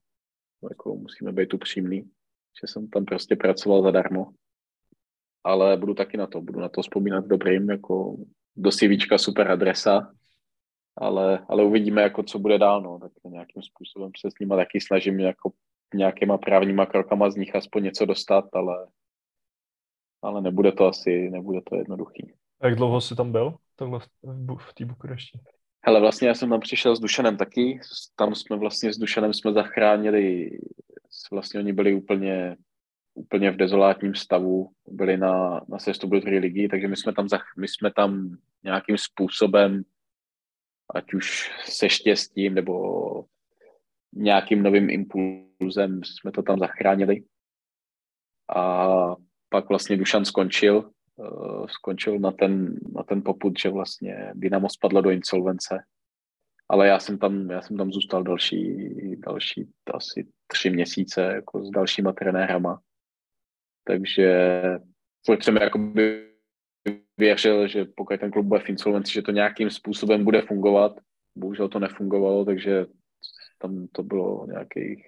S3: Jako musíme být upřímný, že jsem tam prostě pracoval zadarmo. Ale budu taky na to, budu na to vzpomínat dobrým, jako do CVčka super adresa, ale, ale uvidíme, jako co bude dál, no, tak nějakým způsobem se s nimi taky snažím jako nějakýma právníma krokama z nich aspoň něco dostat, ale, ale nebude to asi, nebude to jednoduchý.
S2: Jak dlouho jsi tam byl, takhle v, v té Bukurešti?
S3: Hele, vlastně já jsem tam přišel s Dušanem taky, tam jsme vlastně s Dušanem jsme zachránili, vlastně oni byli úplně, úplně v dezolátním stavu, byli na, na sestupu do ligy, takže my jsme tam, my jsme tam nějakým způsobem, ať už se štěstím nebo nějakým novým impulzem jsme to tam zachránili. A pak vlastně Dušan skončil, uh, skončil na ten, na ten poput, že vlastně Dynamo spadlo do insolvence. Ale já jsem tam, já jsem tam zůstal další, další asi tři měsíce jako s dalšíma trenérama. Takže furt jsem jakoby věřil, že pokud ten klub bude v insolvenci, že to nějakým způsobem bude fungovat. Bohužel to nefungovalo, takže tam to bylo nějakých,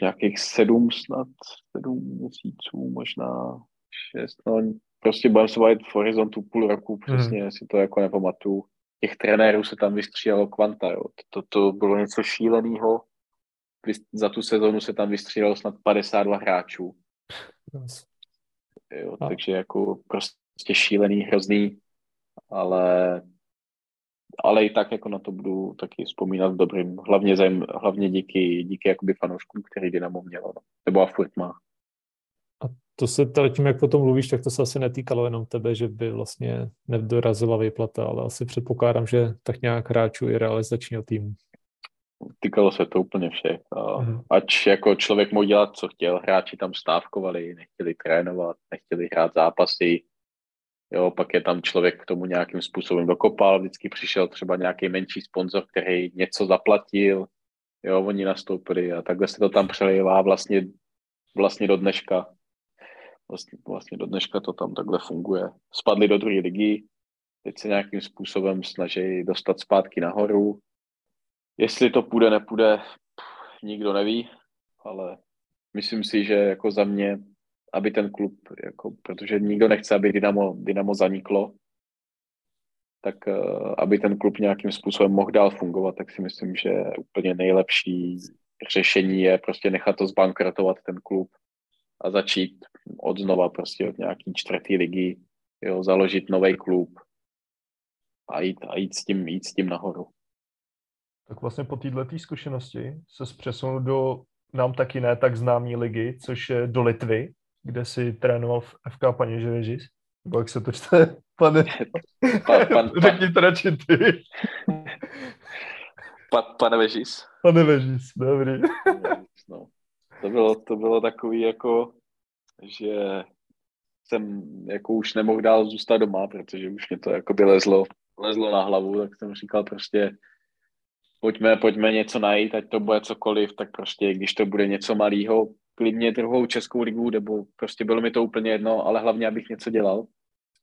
S3: nějakých sedm snad, sedm měsíců, možná šest, no prostě budeme se bavit v horizontu půl roku, přesně hmm. si to jako nepamatuju. Těch trenérů se tam vystřídalo kvanta, jo. To, to bylo něco šíleného. Za tu sezonu se tam vystřídalo snad 52 hráčů. Jo, takže jako prostě šílený, hrozný, ale ale i tak jako na to budu taky vzpomínat dobrým, hlavně, zajím, hlavně díky, díky jakoby fanouškům, který Dynamo mělo, no. nebo a furt má.
S1: A to se tady tím, jak o tom mluvíš, tak to se asi netýkalo jenom tebe, že by vlastně nedorazila výplata, ale asi předpokládám, že tak nějak hráčů i realizačního týmu.
S3: Týkalo se to úplně všech. mm Ať jako člověk mohl dělat, co chtěl, hráči tam stávkovali, nechtěli trénovat, nechtěli hrát zápasy, Jo, pak je tam člověk k tomu nějakým způsobem dokopal, vždycky přišel třeba nějaký menší sponzor, který něco zaplatil, jo, oni nastoupili a takhle se to tam přelejvá vlastně, vlastně do dneška. Vlastně, vlastně do dneška to tam takhle funguje. Spadli do druhé ligy, teď se nějakým způsobem snaží dostat zpátky nahoru. Jestli to půjde, nepůjde, pff, nikdo neví, ale myslím si, že jako za mě aby ten klub, jako, protože nikdo nechce, aby Dynamo, Dynamo zaniklo, tak uh, aby ten klub nějakým způsobem mohl dál fungovat, tak si myslím, že úplně nejlepší řešení je prostě nechat to zbankrotovat ten klub a začít od znova prostě od nějaký čtvrtý ligy, jo, založit nový klub a jít, a jít, s tím, jít s tím nahoru.
S2: Tak vlastně po této zkušenosti se přesunul do nám taky ne tak známý ligy, což je do Litvy, kde si trénoval v FK Paněževežis? Nebo jak se to čte? Pane, pa, pan, řekni to radši ty.
S3: Pa, pane Vežis.
S2: Pane Vežis, dobrý.
S3: No. To, bylo, to bylo takový jako, že jsem jako už nemohl dál zůstat doma, protože už mě to jako by lezlo, lezlo na hlavu, tak jsem říkal prostě pojďme, pojďme něco najít, ať to bude cokoliv, tak prostě když to bude něco malého, klidně druhou českou ligu, nebo prostě bylo mi to úplně jedno, ale hlavně, abych něco dělal.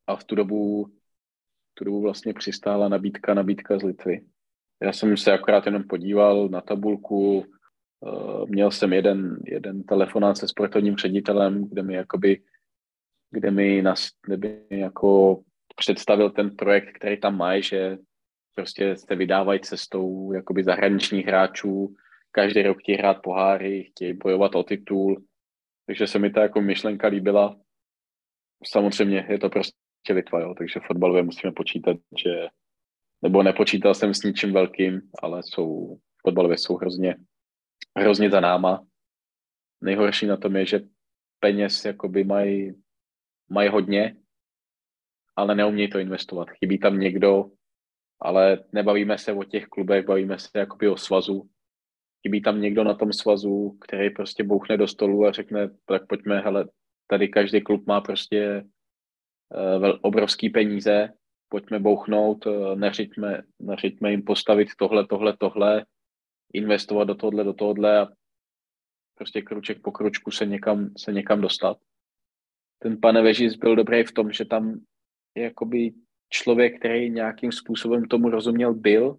S3: A v tu dobu, tu dobu vlastně přistála nabídka, nabídka z Litvy. Já jsem se akorát jenom podíval na tabulku, eh, měl jsem jeden, jeden telefonát se sportovním ředitelem, kde mi jakoby, kde mi, nas, kde mi jako představil ten projekt, který tam mají, že prostě se vydávají cestou jakoby zahraničních hráčů, každý rok chtějí hrát poháry, chtějí bojovat o titul, takže se mi ta jako myšlenka líbila. Samozřejmě je to prostě Litva, jo, takže fotbalově musíme počítat, že nebo nepočítal jsem s ničím velkým, ale jsou, fotbalově jsou hrozně, hrozně za náma. Nejhorší na tom je, že peněz jakoby mají, mají hodně, ale neumějí to investovat. Chybí tam někdo, ale nebavíme se o těch klubech, bavíme se jakoby o svazu, chybí tam někdo na tom svazu, který prostě bouchne do stolu a řekne, tak pojďme, hele, tady každý klub má prostě uh, obrovský peníze, pojďme bouchnout, uh, neřiďme, neřiďme jim postavit tohle, tohle, tohle, investovat do tohle, do tohle a prostě kruček po kručku se někam, se někam dostat. Ten pane Vežis byl dobrý v tom, že tam jakoby člověk, který nějakým způsobem tomu rozuměl, byl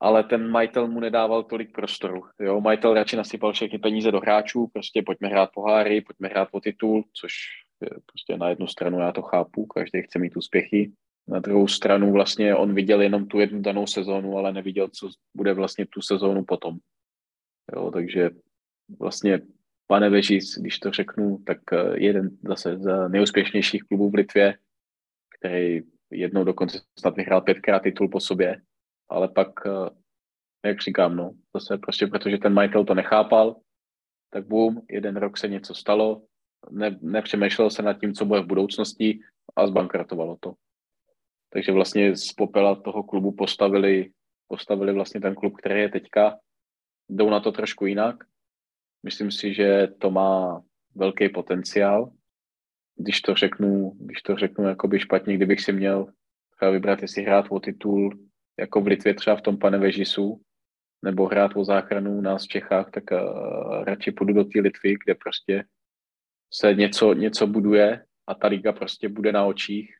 S3: ale ten majitel mu nedával tolik prostoru. Jo, majitel radši nasypal všechny peníze do hráčů, prostě pojďme hrát poháry, pojďme hrát po titul, což je prostě na jednu stranu já to chápu, každý chce mít úspěchy, Na druhou stranu vlastně on viděl jenom tu jednu danou sezónu, ale neviděl, co bude vlastně tu sezónu potom. Jo, takže vlastně pane Vežis, když to řeknu, tak eh, jeden zase z nejúspěšnějších klubů v Litvě, který jednou dokonce snad vyhrál pětkrát titul po sobě, ale pak, eh, jak říkám, no, zase prostě protože ten majitel to nechápal, tak boom, jeden rok se něco stalo, ne, nepřemýšlel se nad tím, co bude v budoucnosti a zbankrotovalo to. Takže vlastně z popela toho klubu postavili, postavili vlastně ten klub, který je teďka. Jdou na to trošku jinak. Myslím si, že to má velký potenciál. Když to řeknu, když to řeknu jakoby špatně, kdybych si měl třeba vybrat, jestli hrát o titul jako v Litvě třeba v tom pane Vežisu, nebo hrát o záchranu u nás v Čechách, tak uh, radši půjdu do té Litvy, kde prostě se něco, něco buduje a ta liga prostě bude na očích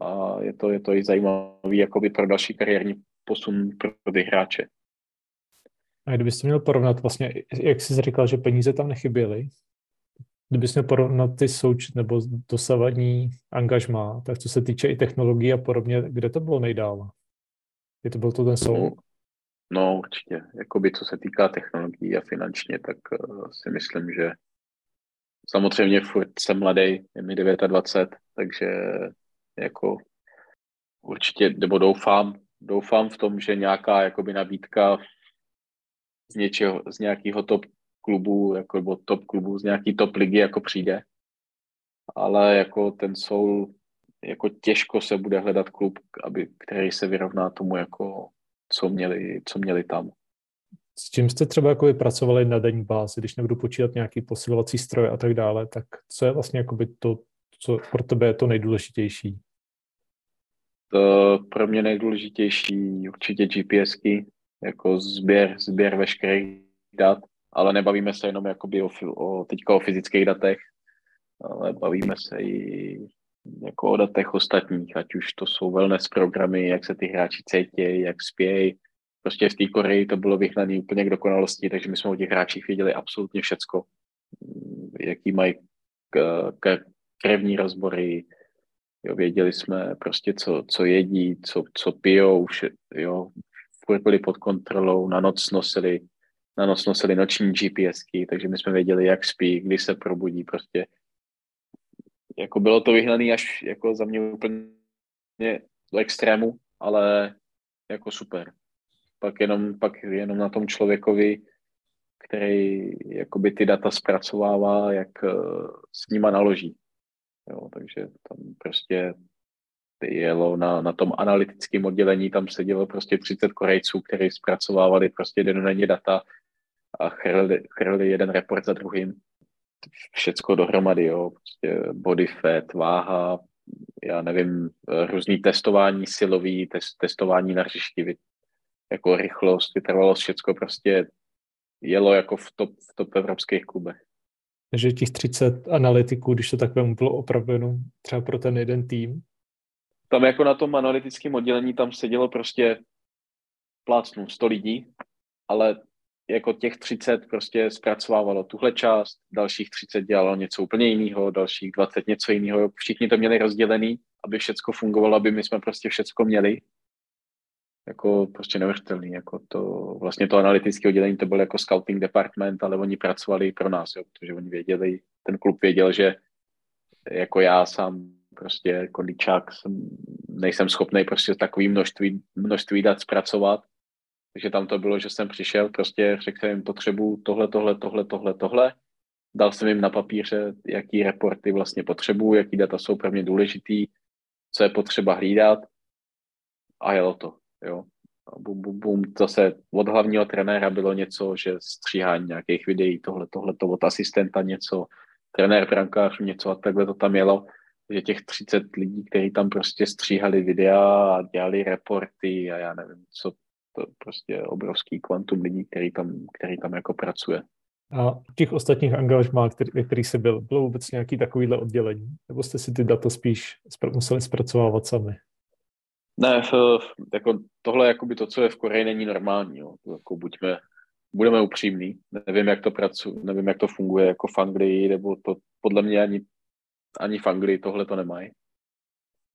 S3: a je to, je to i zajímavý jakoby pro další kariérní posun pro ty hráče.
S1: A kdybyste měl porovnat vlastně, jak jsi říkal, že peníze tam nechyběly, kdybyste měl porovnat ty souč nebo dosavadní angažmá, tak co se týče i technologií a podobně, kde to bylo nejdál? Je to byl to ten soul?
S3: No, no určitě. Jakoby co se týká technologií a finančně, tak uh, si myslím, že samozřejmě furt jsem mladý, je mi 29, takže jako určitě, nebo doufám, doufám v tom, že nějaká jakoby nabídka z něčeho, z nějakého top klubu, jako, nebo top klubu, z nějaký top ligy jako přijde. Ale jako ten Soul, jako těžko se bude hledat klub, aby, který se vyrovná tomu, jako, co měli, co měli tam.
S1: S čím jste třeba jako pracovali na denní bázi, když nebudu počítat nějaký posilovací stroj a tak dále, tak co je vlastně to, co pro tebe je to nejdůležitější?
S3: To pro mě nejdůležitější určitě GPSky, jako sběr, sběr veškerých dat, ale nebavíme se jenom jakoby o, o, teďka o fyzických datech, ale bavíme se i jako o datech ostatních, ať už to jsou wellness programy, jak se ty hráči cítí, jak spějí. Prostě v té Koreji to bylo vyhnané úplně k dokonalosti, takže my jsme o těch hráčích věděli absolutně všecko. Jaký mají krevní rozbory, jo, věděli jsme prostě, co, co jedí, co, co pijou, vše, jo, furt byli pod kontrolou, na noc nosili, na noc nosili noční GPSky, takže my jsme věděli, jak spí, kdy se probudí, prostě jako bylo to vyhnané až jako za mě úplně do extrému, ale jako super. Pak jenom, pak jenom na tom člověkovi, který jakoby ty data zpracovává, jak uh, s nima naloží. Jo, takže tam prostě jelo na, na tom analytickém oddělení, tam sedělo prostě 30 Korejců, kteří zpracovávali prostě denně data a chrli, chrli jeden report za druhým. Všecko dohromady, jo, prostě body fat, váha, já nevím, různý testování silový, test, testování na hřišti, jako rychlost, vytrvalost, všecko prostě jelo jako v top, v top evropských klubech.
S1: Takže těch 30 analytiků, když to takhle bylo opravdu třeba pro ten jeden tým,
S3: tam jako na tom analytickém oddělení tam sedělo prostě plácnu 100 lidí, ale jako těch 30 prostě zpracovávalo tuhle část, dalších 30 dělalo něco úplně jiného, dalších 20 něco jiného. Všichni to měli rozdělený, aby všecko fungovalo, aby my jsme prostě všecko měli. Jako prostě neuvěřitelný. Jako to, vlastně to analytické oddělení to byl jako scouting department, ale oni pracovali pro nás, jo, protože oni věděli, ten klub věděl, že jako já sám prostě kondíčák jsem, nejsem schopný prostě takový množství, množství dat zpracovat. Takže tam to bylo, že jsem přišel, prostě řekl jsem jim potřebu tohle, tohle, tohle, tohle, tohle. Dal jsem jim na papíře, jaký reporty vlastně potřebuju, jaký data jsou pro mě důležitý, co je potřeba hlídat a jelo to, jo. Bum, bum, bum. Zase od hlavního trenéra bylo něco, že stříhání nějakých videí, tohle, tohle, to od asistenta něco, trenér brankář něco a takhle to tam jelo že těch 30 lidí, kteří tam prostě stříhali videa a dělali reporty a já nevím, co to prostě obrovský kvantum lidí, který tam, který tam jako pracuje.
S1: A v těch ostatních angažmá, který, ve kterých jsi byl, bylo vůbec nějaký takovýhle oddělení? Nebo jste si ty data spíš museli zpracovávat sami?
S3: Ne, jako tohle jakoby to, co je v Koreji, není normální. Jo. Jako buďme, budeme upřímní. Nevím, jak to pracu, nevím, jak to funguje jako v Anglii, nebo to podle mě ani ani v Anglii tohle to nemají.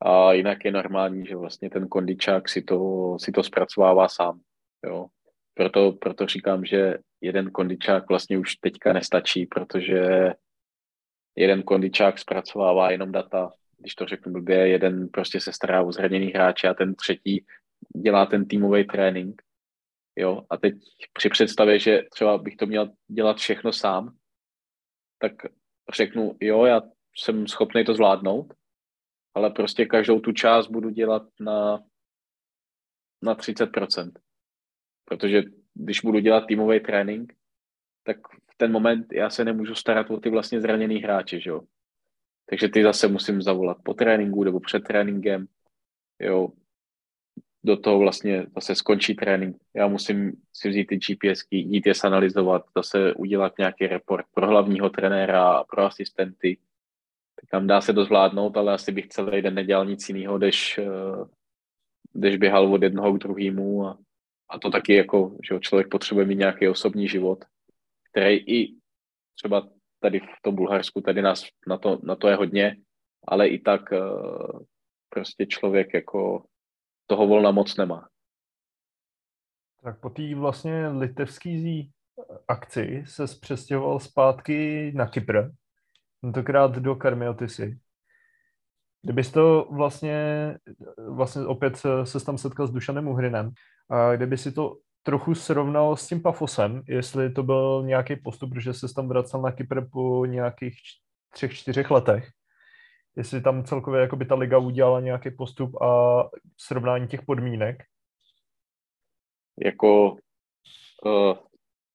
S3: A jinak je normální, že vlastně ten kondičák si to, si to zpracovává sám. Jo. Proto, proto říkám, že jeden kondičák vlastně už teďka nestačí, protože jeden kondičák zpracovává jenom data, když to řeknu blbě, jeden prostě se stará o zraněný hráče a ten třetí dělá ten týmový trénink. Jo, a teď při představě, že třeba bych to měl dělat všechno sám, tak řeknu, jo, já jsem schopný to zvládnout, ale prostě každou tu část budu dělat na, na 30%. Protože když budu dělat týmový trénink, tak v ten moment já se nemůžu starat o ty vlastně zraněný hráče, že jo. Takže ty zase musím zavolat po tréninku nebo před tréninkem, jo. Do toho vlastně zase skončí trénink. Já musím si vzít ty GPSky, jít je analyzovat, zase udělat nějaký report pro hlavního trenéra, pro asistenty. Tak tam dá se to zvládnout, ale asi bych celý den nedělal nic jiného, než, než běhal od jednoho k druhému a, a to taky jako, že člověk potřebuje mít nějaký osobní život, který i třeba tady v tom Bulharsku, tady nás na to, na to je hodně, ale i tak eh, prostě člověk jako toho volna moc nemá.
S2: Tak po té vlastně litevský akci se přestěhoval zpátky na Kypr, tentokrát do Karmiotisy. Kdybys to vlastně, vlastně opět se tam setkal s Dušanem Uhrinem, a kdyby si to trochu srovnal s tím Pafosem, jestli to byl nějaký postup, protože se tam vracel na Kypr po nějakých třech, čtyřech letech. Jestli tam celkově jako by ta liga udělala nějaký postup a srovnání těch podmínek.
S3: Jako, uh,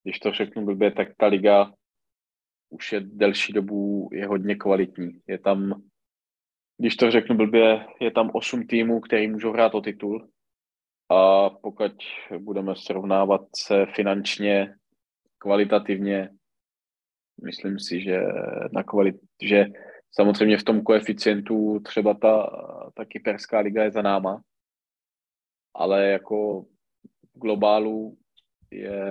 S3: když to řeknu blbě, tak ta liga už je delší dobu je hodně kvalitní. Je tam, když to řeknu blbě, je tam osm týmů, který můžou hrát o titul a pokud budeme srovnávat se finančně, kvalitativně, myslím si, že, na kvalit, že samozřejmě v tom koeficientu třeba ta, ta kyperská liga je za náma, ale jako globálu je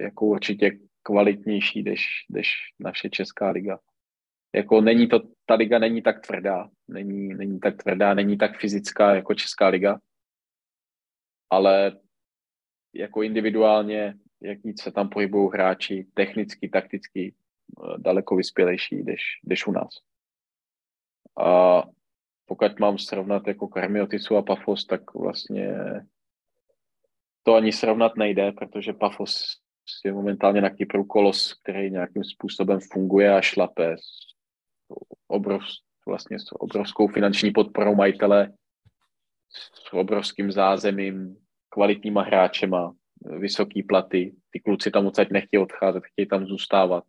S3: jako určitě kvalitnější než, než naše česká liga. Jako není to, ta liga není tak tvrdá, není, není tak tvrdá, není tak fyzická jako česká liga, ale jako individuálně, jak víc se tam pohybují hráči, technicky, takticky, eh, daleko vyspělejší, než, než u nás. A pokud mám srovnat jako Karmiotisu a Pafos, tak vlastně to ani srovnat nejde, protože Pafos je momentálně na Kypru kolos, který nějakým způsobem funguje a šlape s, obrov, vlastně s obrovskou finanční podporou majitele s obrovským zázemím, kvalitníma hráčema, vysoký platy. Ty kluci tam odsaď nechtějí odcházet, chtějí tam zůstávat.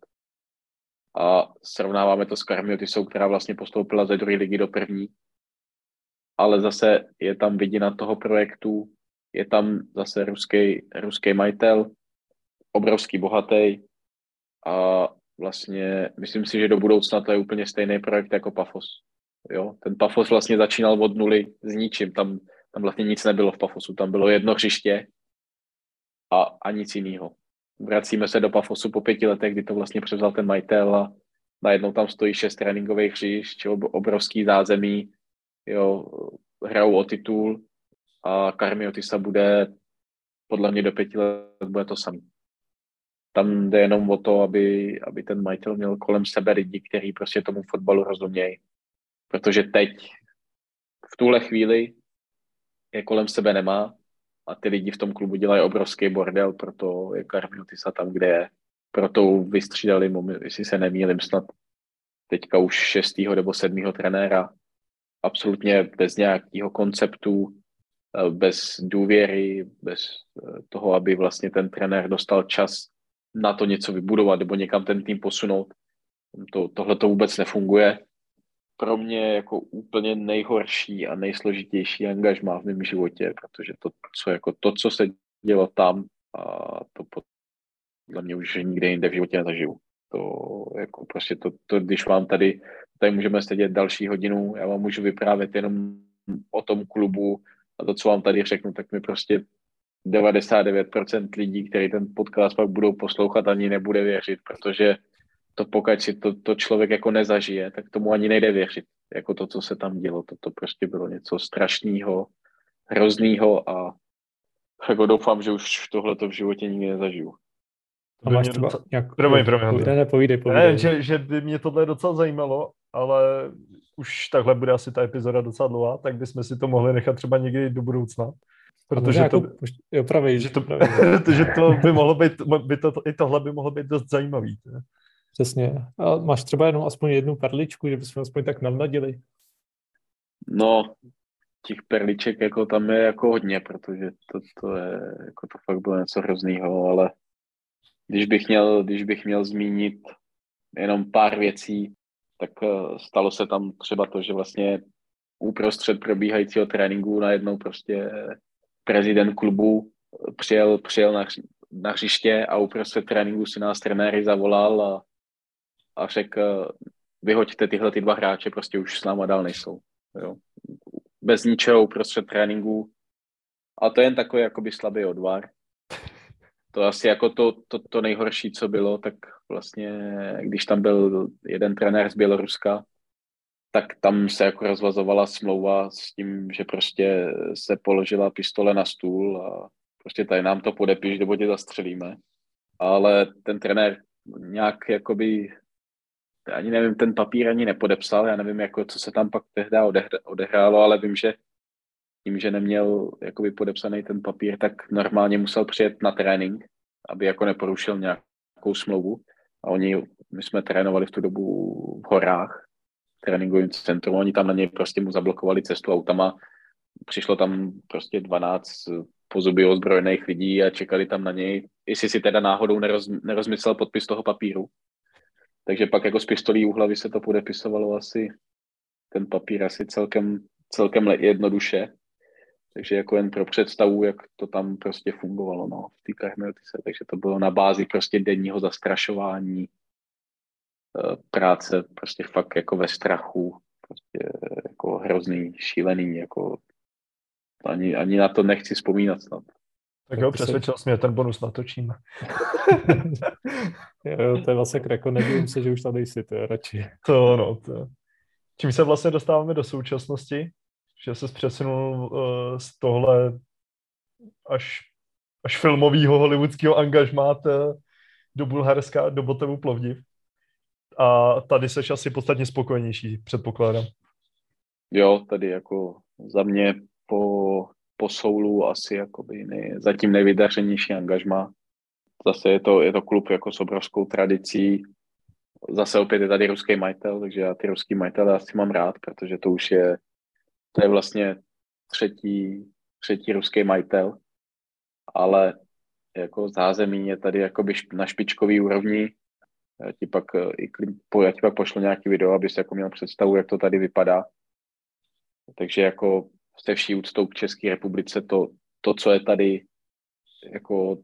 S3: A srovnáváme to s Karmiotisou, která vlastně postoupila ze druhé ligy do první. Ale zase je tam vidina toho projektu, je tam zase ruský, ruský majitel, obrovský bohatý a vlastně myslím si, že do budoucna to je úplně stejný projekt jako Pafos. Jo? Ten Pafos vlastně začínal od nuly s ničím. Tam, tam vlastně nic nebylo v Pafosu. Tam bylo jedno hřiště a, a nic jiného. Vracíme se do Pafosu po pěti letech, kdy to vlastně převzal ten majitel a najednou tam stojí šest tréninkových hřišť, obrovský zázemí, jo, hrajou o titul a Karmiotisa bude podle mě do pěti let bude to samý. Tam jde jenom o to, aby, aby ten majitel měl kolem sebe lidi, kteří prostě tomu fotbalu rozumějí protože teď v tuhle chvíli je kolem sebe nemá a ty lidi v tom klubu dělají obrovský bordel, proto je Karminutisa tam, kde je. Proto vystřídali, jestli se nemýlim, snad teďka už šestýho nebo sedmýho trenéra. Absolutně bez nějakého konceptu, eh, bez důvěry, bez eh, toho, aby vlastně ten trenér dostal čas na to něco vybudovat nebo někam ten tým posunout. To, tohle to vůbec nefunguje pro mě jako úplně nejhorší a nejsložitější angažmá v mém životě, protože to, co, jako to, co se dělo tam, a to podle mě už nikde jinde v životě nezažiju. To jako prostě to, to, když vám tady, tady můžeme sedět další hodinu, já vám můžu vyprávět jenom o tom klubu a to, co vám tady řeknu, tak mi prostě 99% lidí, kteří ten podcast pak budou poslouchat, ani nebude věřit, protože to pokud si to, to člověk jako nezažije, tak tomu ani nejde věřit. jako to, co se tam dělo, to, to prostě bylo něco strašného, hrozného a jako doufám, že už tohle to v životě nikdy nezažiju.
S1: A máš třeba nějak...
S2: Promiň, promiň.
S1: Ne, ne, povídej, povídej.
S2: Ne, že, že by mě tohle docela zajímalo, ale už takhle bude asi ta epizoda docela dlouhá, tak bychom si to mohli nechat třeba někdy do budoucna.
S1: Protože to, jako, jo, pravý,
S2: že to, že to by mohlo být, by to, i tohle by mohlo být dost zajímavý. Ne?
S1: Přesně. A máš třeba jenom aspoň jednu perličku, že bychom aspoň tak navnadili?
S3: No, těch perliček jako tam je jako hodně, protože to, to je, jako to fakt bylo něco hroznýho, ale když bych měl, když bych měl zmínit jenom pár věcí, tak eh, stalo se tam třeba to, že vlastně uprostřed probíhajícího tréninku najednou prostě prezident klubu přijel, přijel na, na hřiště a uprostřed tréninku si nás trenéry zavolal a, a řekl, vyhoďte tyhle ty dva hráče, prostě už s náma dál nejsou. Jo. Bez ničeho uprostřed tréninku. A to je jen takový jakoby slabý odvar. To asi jako to, to, to nejhorší, co bylo, tak vlastně, když tam byl jeden trenér z Běloruska, tak tam se jako rozvazovala smlouva s tím, že prostě se položila pistole na stůl a prostě tady nám to podepiš, nebo tě zastřelíme. Ale ten trenér nějak jakoby, ani nevím, ten papír ani nepodepsal, já nevím, jako, co se tam pak tehdy odehrálo, ale vím, že tím, že neměl jakoby podepsaný ten papír, tak normálně musel přijet na trénink, aby jako neporušil nějakou smlouvu. A oni, my jsme trénovali v tu dobu v horách, tréninkovým centrum, oni tam na něj prostě mu zablokovali cestu autama, přišlo tam prostě 12 pozuby ozbrojených lidí a čekali tam na něj, jestli si teda náhodou neroz, nerozmyslel podpis toho papíru. Takže pak jako z pistolí u hlavy se to podepisovalo asi, ten papír asi celkem, celkem jednoduše. Takže jako jen pro představu, jak to tam prostě fungovalo no, v té Karmeltice. Takže to bylo na bázi prostě denního zastrašování, Eh, práce prostě fakt jako ve strachu, prostě jako hrozný, šílený, jako ani, ani na to nechci vzpomínat snad.
S2: Tak jo, přesvědčil jsi mě, ten bonus natočíme.
S1: jo, to je vlastně jako nevím se, že už tady jsi, to je radši.
S2: To no, to. Čím se vlastně dostáváme do současnosti, že se přesunul uh, z tohle až, až filmového hollywoodského angažmáte do Bulharska, do Botevu Plovdiv a tady seš asi podstatně spokojenější, předpokládám.
S3: Jo, tady jako za mě po, po soulu asi jakoby nej, zatím nejvydařenější angažma. Zase je to, je to klub jako s obrovskou tradicí. Zase opět je tady ruský majitel, takže já ty ruský majitele asi mám rád, protože to už je, to je vlastně třetí, třetí ruský majitel, ale jako zázemí je tady jakoby na špičkový úrovni, já ti pak, eh, i, já ti pak pošlu nějaký video, abys jako měl představu, jak to tady vypadá. Takže jako se vší úctou k České republice to, to, co je tady jako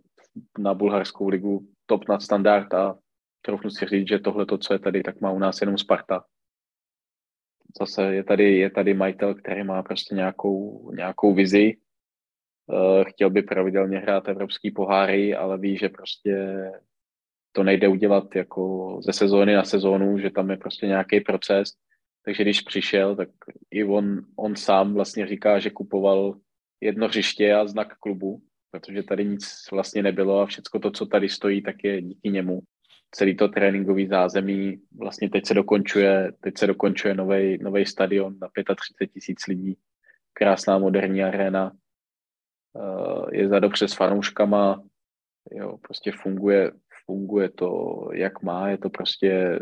S3: na bulharskou ligu top nad standard a trochu si říct, že tohle, to, co je tady, tak má u nás jenom Sparta. Zase je tady, je tady majitel, který má prostě nějakou, nějakou vizi, eh, chtěl by pravidelně hrát evropský poháry, ale ví, že prostě to nejde udělat jako ze sezóny na sezónu, že tam je prostě nějaký proces. Takže když přišel, tak i on, on sám vlastně říká, že kupoval jedno hřiště a znak klubu, protože tady nic vlastně nebylo a všechno to, co tady stojí, tak je díky němu. Celý to tréninkový zázemí, vlastně teď se dokončuje, teď se dokončuje nový stadion na 35 tisíc lidí, krásná moderní arena, eh, je za dobře s fanouškama, jo, prostě funguje, funguje to, jak má, je to prostě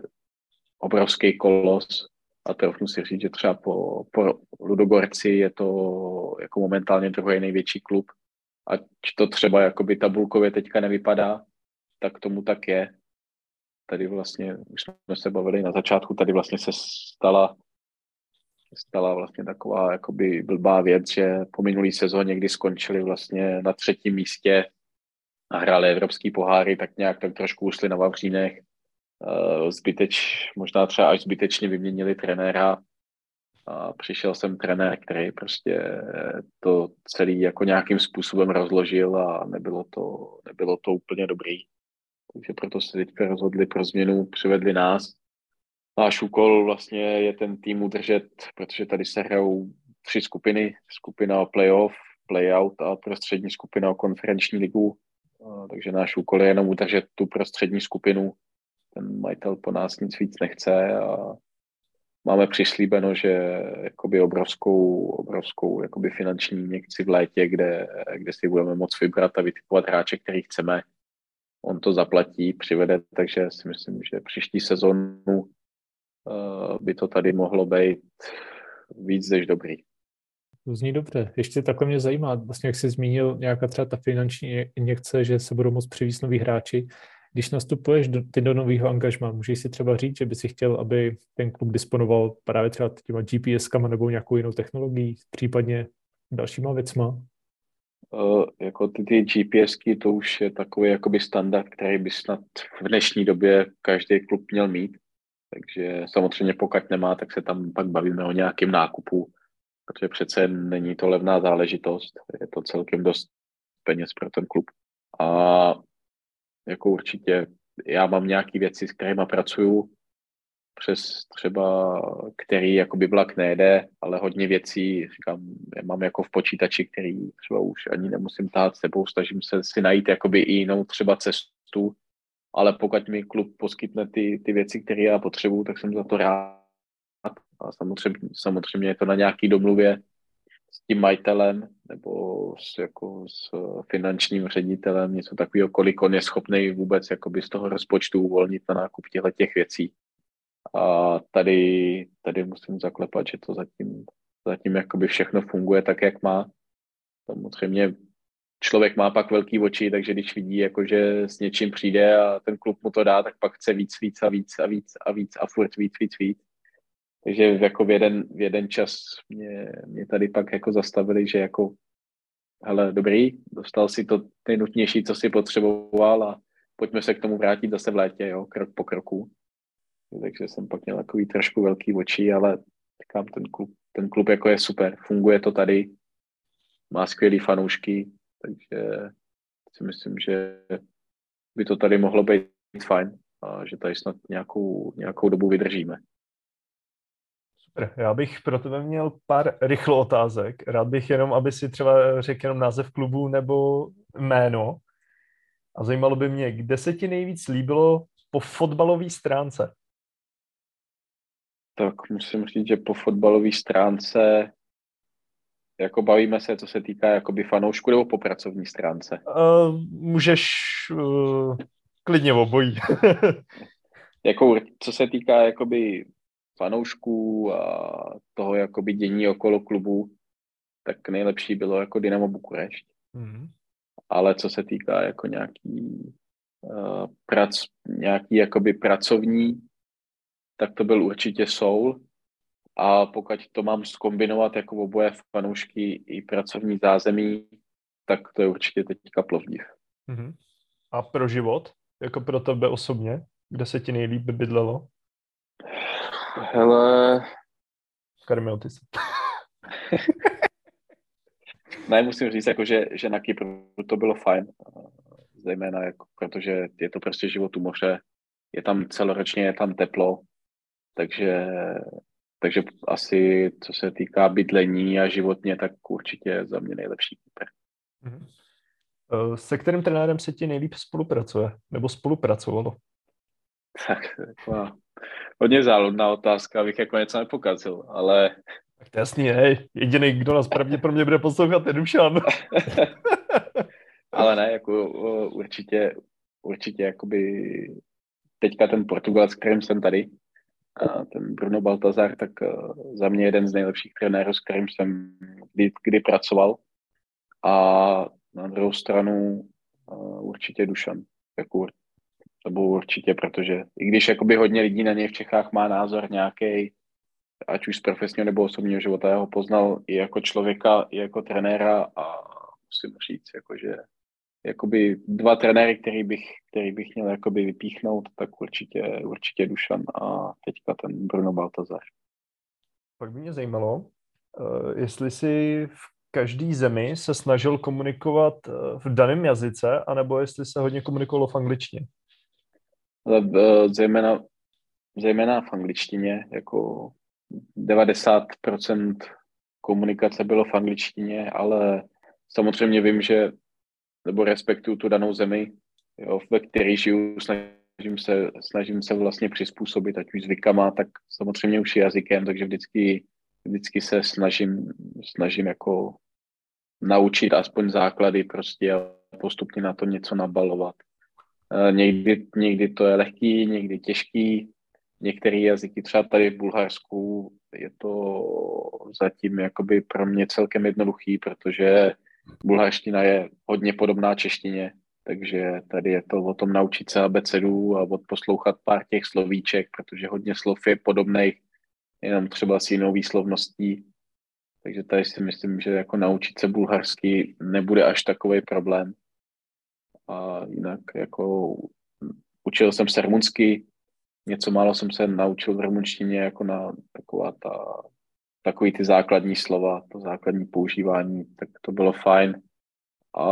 S3: obrovský kolos a trochu si říct, že třeba po, po Ludogorci je to jako momentálně druhý největší klub. Ať to třeba jakoby tabulkově teďka nevypadá, tak tomu tak je. Tady vlastně, už jsme se bavili na začátku, tady vlastně se stala stala vlastně taková jakoby blbá věc, že po minulý sezóně, kdy skončili vlastně na třetím místě a hráli evropský poháry, tak nějak tak trošku usli na Vavřínech. Eh, zbyteč, možná třeba až zbytečně vyměnili trenéra a přišel jsem trenér, který prostě to celý jako nějakým způsobem rozložil a nebylo to, nebylo to úplně dobrý. Takže proto se teďka rozhodli pro změnu, přivedli nás náš úkol vlastně je ten tým udržet, protože tady se hrajou tři skupiny, skupina playoff, playout a prostřední skupina o konferenční ligu, takže náš úkol je jenom udržet tu prostřední skupinu. Ten majitel po nás nic víc nechce a máme přislíbeno, že jakoby obrovskou, obrovskou jakoby finanční injekci v létě, kde, kde si budeme moct vybrat a vytipovat hráče, který chceme. On to zaplatí, přivede, takže si myslím, že příští sezónu uh, by to tady mohlo být víc než dobrý.
S1: To zní dobře. Ještě takhle mě zajímá, vlastně jak jsi zmínil, nějaká třeba ta finanční injekce, že se budou moct přivízt noví hráči. Když nastupuješ do, ty do nového angažma, můžeš si třeba říct, že by si chtěl, aby ten klub disponoval právě třeba těma GPS-kama nebo nějakou jinou technologií, případně dalšíma věcma?
S3: Uh, jako ty, ty GPSky, to už je takový jakoby standard, který by snad v dnešní době každý klub měl mít. Takže samozřejmě pokud nemá, tak se tam pak bavíme o nějakém nákupu protože přece není to levná záležitost, je to celkem dost peněz pro ten klub. A jako určitě já mám nějaké věci, s kterými pracuju, přes třeba, který jakoby vlak nejde, ale hodně věcí, říkám, já mám jako v počítači, který třeba už ani nemusím tát sebou, snažím se si najít jakoby i jinou třeba cestu, ale pokud mi klub poskytne ty, ty věci, které já potřebuju, tak jsem za to rád a samozřejmě, samozřejmě je to na nějaký domluvě s tím majitelem nebo s, jako s finančním ředitelem, něco takového, kolik on je schopný vůbec jakoby z toho rozpočtu uvolnit na nákup těchto těch věcí. A tady, tady musím zaklepat, že to zatím, zatím jakoby všechno funguje tak, jak má. Samozřejmě člověk má pak velký oči, takže když vidí, jako, že s něčím přijde a ten klub mu to dá, tak pak chce víc, víc a víc a víc a víc a furt víc, víc, víc. Takže jako v jeden, v jeden čas mě, mě tady pak jako zastavili, že jako hele, dobrý, dostal si to nejnutnější, co si potřeboval a pojďme se k tomu vrátit zase v létě, jo, krok po kroku. Takže jsem pak měl takový trošku velký oči, ale říkám, ten klub, ten klub jako je super, funguje to tady, má skvělý fanoušky, takže si myslím, že by to tady mohlo být fajn a že tady snad nějakou, nějakou dobu vydržíme.
S2: Super. Já bych pro tebe měl pár rychlo otázek. Rád bych jenom, aby si třeba řekl jenom název klubu nebo jméno. A zajímalo by mě, kde se ti nejvíc líbilo po fotbalové stránce?
S3: Tak musím říct, že po fotbalové stránce jako bavíme se, co se týká jakoby fanoušku nebo po pracovní stránce?
S2: Uh, můžeš uh, klidně obojí.
S3: jako, co se týká jakoby fanoušků a toho jakoby dění okolo klubu, tak nejlepší bylo jako Dynamo Bukurešť. Mm-hmm. Ale co se týká jako nějaký uh, prac, nějaký jakoby pracovní, tak to byl určitě Soul. A pokud to mám skombinovat jako oboje fanoušky i pracovní zázemí, tak to je určitě teďka Plovdiv.
S2: Mm-hmm. A pro život? Jako pro tebe osobně? Kde se ti nejlíp bydlelo?
S3: Hele...
S2: Karmeltis.
S3: ne, musím říct, jako, že, že na Kypru to bylo fajn. Zejména, jako, protože je to prostě život u moře. Je tam celoročně, je tam teplo. Takže, takže asi, co se týká bydlení a životně, tak určitě za mě nejlepší Kypr.
S2: Mhm. Eh, se kterým trenérem se ti nejlíp spolupracuje? Nebo spolupracovalo?
S3: Tak, taková hodně záludná otázka, abych jako něco nepokazil, ale...
S2: Tak to jasný, hej, jediný, kdo nás pravděpodobně bude poslouchat, je Dušan.
S3: ale ne, jako určitě, určitě jakoby teďka ten Portugal, s kterým jsem tady, ten Bruno Baltazar, tak za mě jeden z nejlepších trenérů, s kterým jsem kdy, kdy pracoval. A na druhou stranu určitě Dušan. Jako to bylo určitě, protože i když jakoby hodně lidí na něj v Čechách má názor nějaký, ať už z profesního nebo osobního života, já ho poznal i jako člověka, i jako trenéra a musím říct, jakože jakoby dva trenéry, který bych, který bych měl jakoby vypíchnout, tak určitě, určitě Dušan a teďka ten Bruno Baltazar.
S2: Pak by mě zajímalo, eh, jestli si v každý zemi se snažil komunikovat eh, v daném jazyce, anebo jestli se hodně komunikovalo v angličtině
S3: uh, zejména zejména v angličtině, jako 90% komunikace bylo v angličtině, ale samozřejmě vím, že nebo respektuju tu danou zemi, jo, ve které žiju, snažím se, snažím se vlastně přizpůsobit, ať už zvykama, tak samozřejmě už jazykem, takže vždycky, vždycky se snažím, snažím jako naučit aspoň základy prostě a postupně na to něco nabalovat. E, někdy, někdy to je lehký, někdy těžký, některé jazyky, třeba tady v Bulharsku, je to zatím jakoby pro mě celkem jednoduchý, protože bulharština je hodně podobná češtině, takže tady je to o tom naučit se abecedu a odposlouchat pár těch slovíček, protože hodně slov je podobných, jenom třeba s jinou výslovností. Takže tady si myslím, že jako naučit se bulharsky nebude až takový problém. A jinak jako učil jsem se rumunsky, něco málo jsem se naučil v rumunštině jako na taková ta, takový ty základní slova, to základní používání, tak to bylo fajn. A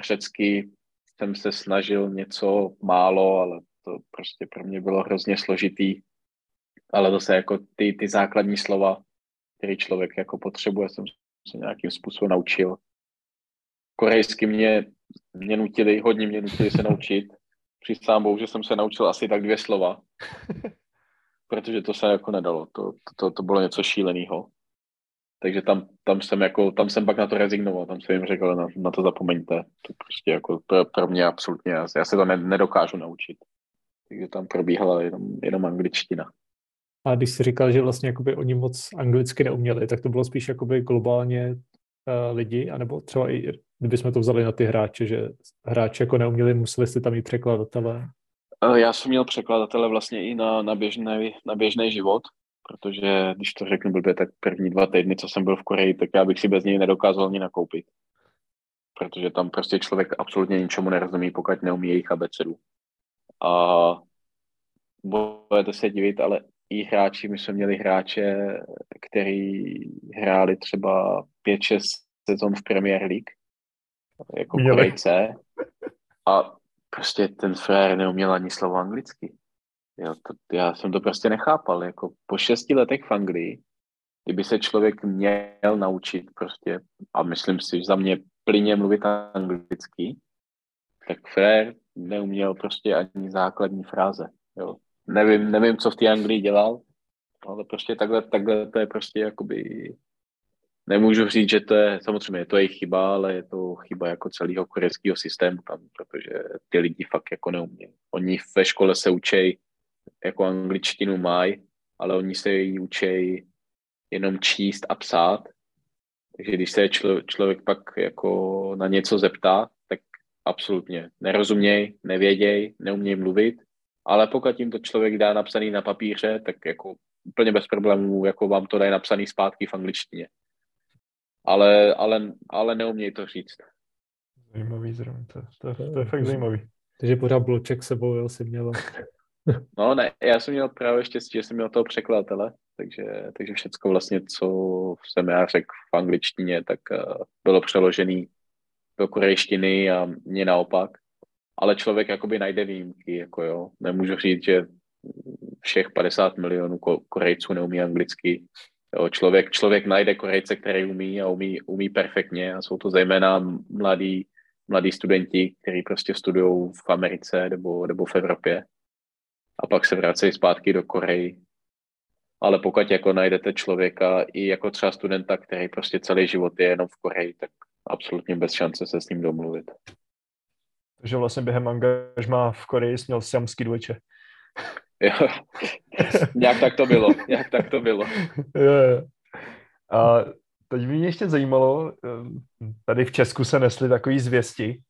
S3: řecky jsem se snažil něco málo, ale to prostě pro mě bylo hrozně složitý. Ale zase jako ty, ty základní slova, který člověk jako potřebuje, jsem se nějakým způsobem naučil. Korejsky mě, mě nutili, hodně mě nutili se naučit. Přísám bohu, že jsem se naučil asi tak dvě slova, protože to se jako nedalo. To, to, to bylo něco šíleného. Takže tam, tam, jsem jako, tam jsem pak na to rezignoval, tam jsem jim řekl, na, na to zapomeňte. To prostě jako pro, pro mě absolutně, já, já se to ne, nedokážu naučit. Takže tam probíhala jenom, jenom angličtina.
S1: A když jsi říkal, že vlastně jakoby oni moc anglicky neuměli, tak to bylo spíš jakoby globálně uh, lidi, anebo třeba i kdybychom to vzali na ty hráče, že hráči jako neuměli, museli jste tam i překladatele?
S3: Eh, já jsem měl překladatele vlastně i na, na, běžný, na běžný život, protože když to řeknu blbě, tak první dva týdny, co jsem byl v Koreji, tak já bych si bez něj nedokázal ani nakoupit. Protože tam prostě člověk absolutně ničemu nerozumí, pokud neumí jejich abecedu. A budete se divit, ale i hráči, my jsme měli hráče, který hráli třeba 5-6 sezon v Premier League, jako měli. Korejce. A prostě ten frér neuměl ani slovo anglicky. Jo, to, já jsem to prostě nechápal. Jako po šesti letech v Anglii, kdyby se člověk měl naučit prostě, a myslím si, že za mě plyně mluvit anglicky, tak Frér neuměl prostě ani základní fráze. Jo. Nevím, nevím, co v té Anglii dělal, ale prostě takhle, takhle to je prostě jakoby nemůžu říct, že to je, samozřejmě je to jejich chyba, ale je to chyba jako celého korejského systému tam, protože ty lidi fakt jako neumí. Oni ve škole se učí jako angličtinu mají, ale oni se ji učí jenom číst a psát. Takže když se člo, člověk pak jako na něco zeptá, tak absolutně nerozuměj, nevěděj, neuměj mluvit, ale pokud jim to člověk dá napsaný na papíře, tak jako úplně bez problémů jako vám to dají napsaný zpátky v angličtině. Ale, ale, ale neuměj to říct.
S2: Zajímavý zrovna, to, to, to je fakt zajímavý.
S1: Takže pořád bloček sebou, jo, si měl.
S3: No ne, já jsem měl právě štěstí, že jsem měl toho překladatele, takže, takže všecko vlastně, co jsem já řekl v angličtině, tak uh, bylo přeložený do korejštiny a mě naopak. Ale člověk jakoby najde výjimky, jako jo. Nemůžu říct, že všech 50 milionů Korejců neumí anglicky. Jo, člověk, člověk najde Korejce, který umí a umí, umí perfektně a jsou to zejména mladí, mladí studenti, kteří prostě studují v Americe nebo, nebo v Evropě a pak se vracejí zpátky do Koreji. Ale pokud jako najdete člověka i jako třeba studenta, který prostě celý život je jenom v Koreji, tak absolutně bez šance se s ním domluvit.
S2: Takže vlastně během angažma v Koreji jsi měl siamský dvojče.
S3: Jo, nějak tak to bylo, nějak tak to bylo.
S2: jo, jo. A teď mě ještě zajímalo, eh, tady v Česku se nesly takový zvěsti,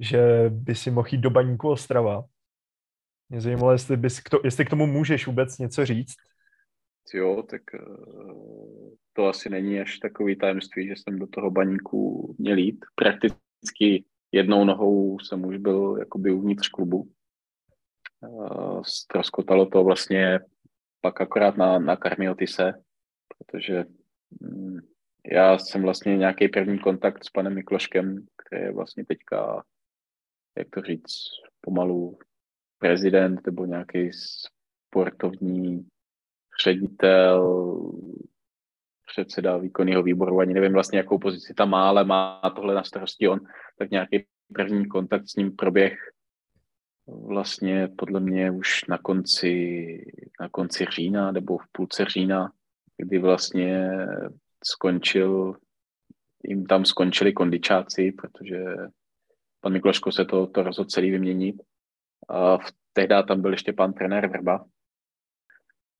S2: že by si mohl jít do baníku Ostrava mě zajímalo, jestli, bys k to, jestli k tomu můžeš vůbec něco říct.
S3: Jo, tak eh, to asi není až takový tajemství, že jsem do toho baníku měl jít. Prakticky jednou nohou jsem už byl jakoby uvnitř klubu. Ztroskotalo to vlastně pak akorát na, na Karmiotise, protože mm, já jsem vlastně nějaký první kontakt s panem Mikloškem, který je vlastně teďka, jak to říct, pomalu prezident nebo nějaký sportovní ředitel, předseda výkonného výboru, ani nevím vlastně, jakou pozici tam má, ale má tohle na starosti on, tak nějaký první kontakt s ním proběh vlastně podle mě už na konci, na konci října nebo v půlce října, kdy vlastně skončil, jim tam skončili kondičáci, protože pan Mikloško se to, to rozhodl celý vyměnit. A v, tehdy tam byl ještě pan trenér Vrba.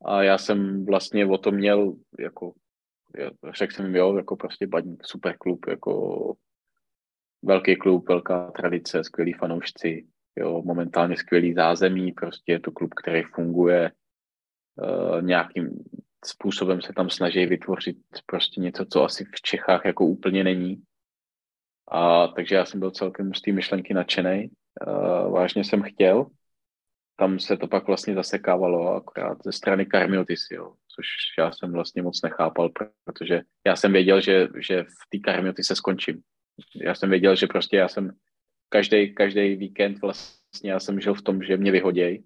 S3: A já jsem vlastně o tom měl, jako, řekl jsem jo, jako prostě baník, super klub, jako velký klub, velká tradice, skvělí fanoušci, jo, momentálně skvělý zázemí, prostě je to klub, který funguje, uh, nějakým způsobem se tam snaží vytvořit prostě něco, co asi v Čechách jako úplně není. A takže já jsem byl celkem z té myšlenky nadšený. Uh, vážně jsem chtěl. Tam se to pak vlastně zasekávalo akorát ze strany Karmiotis, jo, což já jsem vlastně moc nechápal, protože já jsem věděl, že, že v té Karmiotis se skončím. Já jsem věděl, že prostě já jsem každý, každý víkend vlastně já jsem žil v tom, že mě vyhoděj.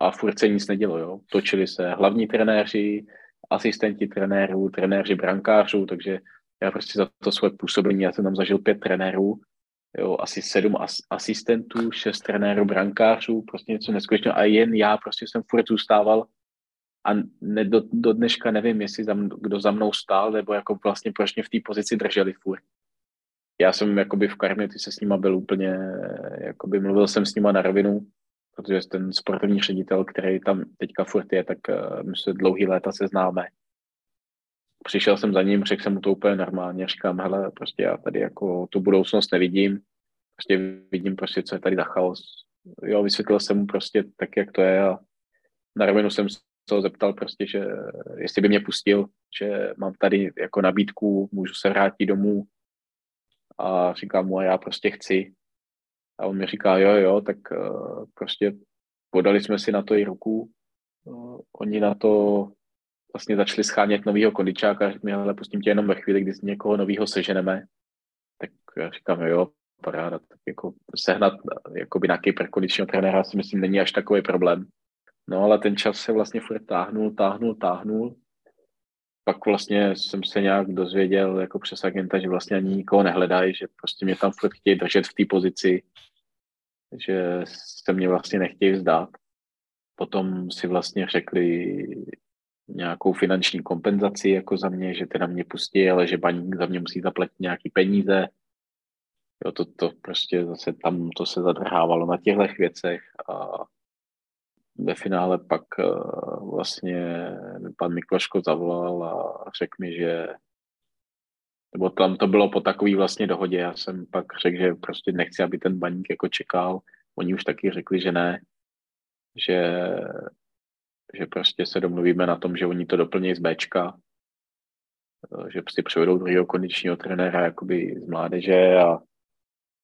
S3: A furt se nic nedělo, jo. Točili se hlavní trenéři, asistenti trenérů, trenéři brankářů, takže já prostě za to svoje působení, já jsem tam zažil pět trenérů, jo, asi sedm as, asistentů, šest trenérů brankářů, prostě něco neskutečného. A jen já prostě jsem furt zůstával a ne, do, do dneška nevím, jestli za, kdo za mnou stál, nebo jako vlastně proč mě v té pozici drželi furt já jsem jakoby v Karmě, se s nima byl úplně, jakoby mluvil jsem s nima na rovinu, protože ten sportovní ředitel, který tam teďka furt je, tak uh, my se dlouhý léta se známe. Přišel jsem za ním, řekl jsem mu to úplně normálně, říkám, hele, prostě já tady jako tu budoucnost nevidím, prostě vidím prostě, co je tady za chaos. Jo, vysvětlil jsem mu prostě tak, jak to je a na rovinu jsem se ho zeptal prostě, že jestli by mě pustil, že mám tady jako nabídku, můžu se vrátit domů, a říkám mu, a já prostě chci. A on mi říká, jo, jo, tak uh, prostě podali jsme si na to i ruku. Uh, oni na to vlastně začali schánět novýho kondičáka, řekli mi, ale pustím tě jenom ve chvíli, kdy někoho novýho seženeme. Tak já říkám, jo, paráda, tak jako sehnat jakoby nějaký kondičního trenéra si myslím není až takový problém. No ale ten čas se vlastně furt táhnul, táhnul, táhnul pak vlastně jsem se nějak dozvěděl jako přes agenta, že vlastně ani nikoho nehledají, že prostě mě tam furt chtějí držet v té pozici, že se mě vlastně nechtějí vzdát. Potom si vlastně řekli nějakou finanční kompenzaci jako za mě, že teda mě pustí, ale že baník za mě musí zaplatit nějaký peníze. Jo, to, to prostě zase tam to se zadrhávalo na těchto věcech a ve finále pak uh, vlastně pan Mikloško zavolal a řekl mi, že nebo tam to bylo po takový vlastně dohodě, já jsem pak řekl, že prostě nechci, aby ten baník jako čekal, oni už taky řekli, že ne, že, že prostě se domluvíme na tom, že oni to doplní z Bčka, eh, že si přivedou druhého kondičního trenéra jakoby z mládeže a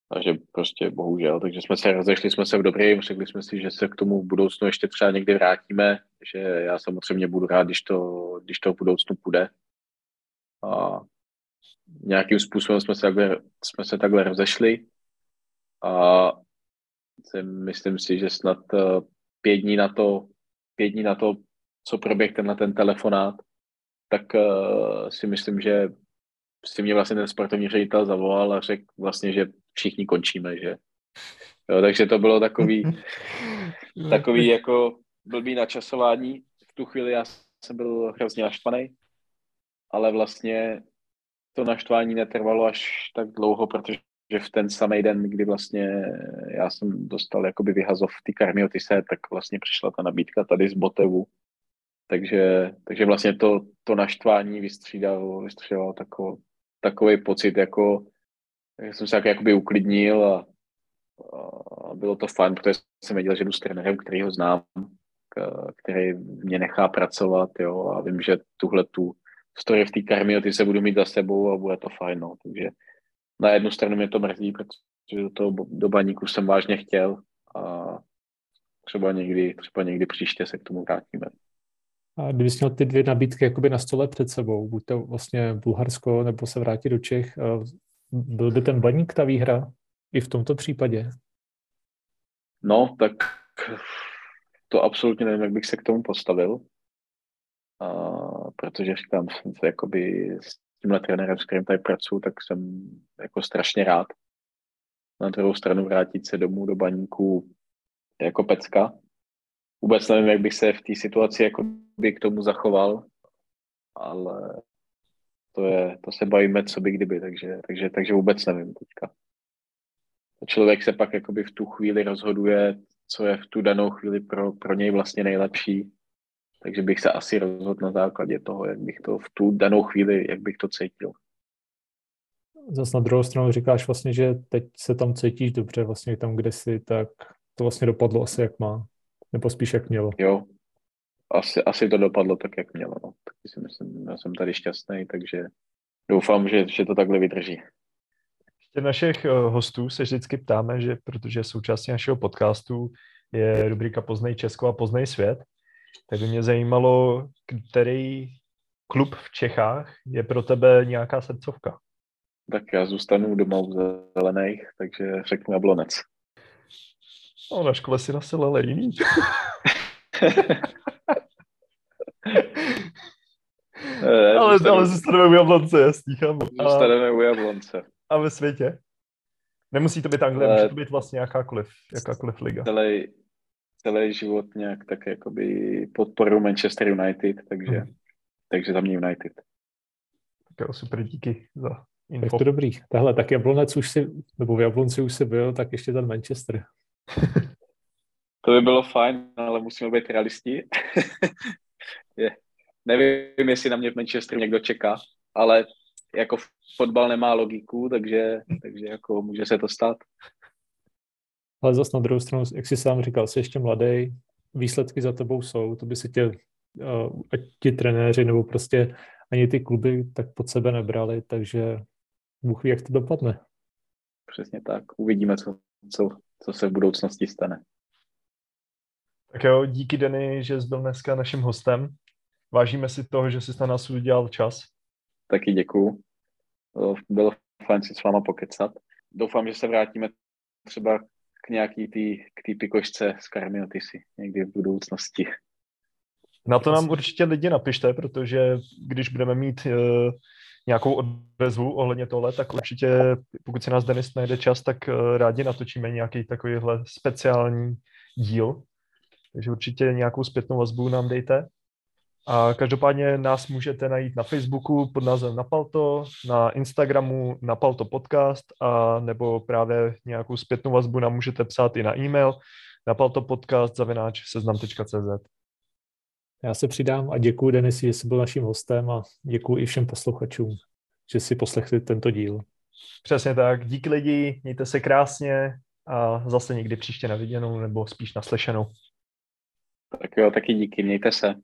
S3: takže prostě bohužel, takže jsme se rozešli jsme se v dobrém, řekli jsme si, že se k tomu v budoucnu ještě třeba někdy vrátíme, že já samozřejmě budu rád, když to, když to v budoucnu půjde. A nějakým způsobem jsme se takhle, jsme se takhle rozešli a myslím si, že snad eh, pět dní na to, pět dní na to, co proběh na ten telefonát, tak uh, si myslím, že si mě vlastně ten sportovní ředitel zavolal a řekl vlastně, že všichni končíme, že jo, takže to bylo takový, takový jako blbý načasování. V tu chvíli já jsem byl hrozně naštvaný, ale vlastně to naštvání netrvalo až tak dlouho, protože v ten samý den, kdy vlastně já jsem dostal jakoby vyhazov té karmiotise, tak vlastně přišla ta nabídka tady z Botevu. Takže, takže vlastně to, to naštvání vystřídalo, vystřídalo tako, takový pocit, jako já jsem se tak jakoby uklidnil a, a bylo to fajn, protože jsem věděl, že jdu s trenérem, který ho znám, který mě nechá pracovat, jo, a vím, že tuhle tu story v té karmioty se budu mít za sebou a bude to fajn, no. takže na jednu stranu mě to mrzí, protože do toho do baníku jsem vážně chtěl a třeba někdy, třeba někdy příště se k tomu vrátíme.
S1: A kdybys měl ty dvě nabídky jakoby na stole před sebou, buď to vlastně Bulharsko nebo se vrátit do Čech, byl by ten baník ta výhra i v tomto případě?
S3: No, tak to absolutně nevím, jak bych se k tomu postavil, a, protože říkám, jsem se jakoby s tímhle trenérem, s kterým tady pracuji, tak jsem jako strašně rád. Na druhou stranu vrátit se domů do baníku jako pecka. Vůbec nevím, jak bych se v té situaci jako by k tomu zachoval, ale to, je, to se bavíme, co by kdyby, takže, takže, takže vůbec nevím teďka. Člověk se pak jakoby v tu chvíli rozhoduje, co je v tu danou chvíli pro, pro něj vlastně nejlepší. Takže bych se asi rozhodl na základě toho, jak bych to v tu danou chvíli, jak bych to cítil.
S1: Zas na druhou stranu říkáš vlastně, že teď se tam cítíš dobře vlastně tam, kde jsi, tak to vlastně dopadlo asi jak má. Nebo spíš jak mělo.
S3: Jo, asi, asi to dopadlo tak, jak mělo. No. Tak si myslím, já jsem tady šťastný, takže doufám, že, že to takhle vydrží.
S2: Ještě našich eh, hostů se vždycky ptáme, že protože součástí našeho podcastu je rubrika Poznej Česko a Poznej svět, tak by mě zajímalo, který klub v Čechách je pro tebe nějaká srdcovka?
S3: Tak já zůstanu doma u zelených, takže řeknu Jablonec.
S2: No, na škole si nasil ale jiný.
S3: Ne,
S2: ale,
S3: zůstanu-
S2: ale zůstaneme u Jablonce, jasný, chápu.
S3: Zůstaneme u Jablonce.
S2: a ve světě? Nemusí to být Anglie,
S3: Ale-
S2: může to být vlastně jakákoliv, jakákoliv liga.
S3: Celý, celý život nějak tak jakoby podporu Manchester United, takže,
S2: Mhm.
S3: takže za mě United.
S2: Tak jo, super, díky za
S1: Tak
S2: info.
S1: to dobrý. Tahle, tak Jablonec už si, nebo v Jablonci už si byl, tak ještě ten Manchester.
S3: To by bylo fajn, ale musíme být realisti. je. Nevím, jestli na mě v Manchesteru někdo čeká, ale jako fotbal nemá logiku, takže, takže jako může se to stát.
S1: Ale zase na druhou stranu, jak jsi sám říkal, jsi ještě mladý, výsledky za tebou jsou, to by si tě, uh, ať ti trenéři nebo prostě ani ty kluby tak pod sebe nebrali, takže Bůh ví, jak to dopadne.
S3: Přesně tak. Uvidíme, co, co, co se v budoucnosti stane.
S2: Tak jo, díky Denny, že jsi byl dneska naším hostem. Vážíme si toho, že jsi na nás udělal čas.
S3: Taky děkuju. Bylo- Bylo fajn si s váma pokecat. Doufám, že se vrátíme třeba k nějaký tý, k té pikošce z Karmiotisy někdy v budoucnosti.
S2: Na to nám určitě lidi napište, protože když budeme mít uh, nějakou odezvu ohledně tohle, tak určitě, pokud si nás Denis najde čas, tak uh, rádi natočíme nějaký takovýhle speciální díl. Takže určitě nějakou zpětnou vazbu nám dejte. A každopádně nás můžete najít na Facebooku pod názvem Napalto, na Instagramu Napalto podcast a nebo právě nějakou zpětnou vazbu nám můžete psát i na e-mail napaltopodcast zavináč seznam.cz.
S1: Já se přidám a děkuji Denisi, že jsi byl naším hostem a děkuji i všem posluchačům, že si poslechli tento díl.
S2: Přesně tak. Díky lidi, mějte se krásně a zase někdy příště na viděnou nebo spíš naslyšenou.
S3: Tak jo, taky díky, mějte se.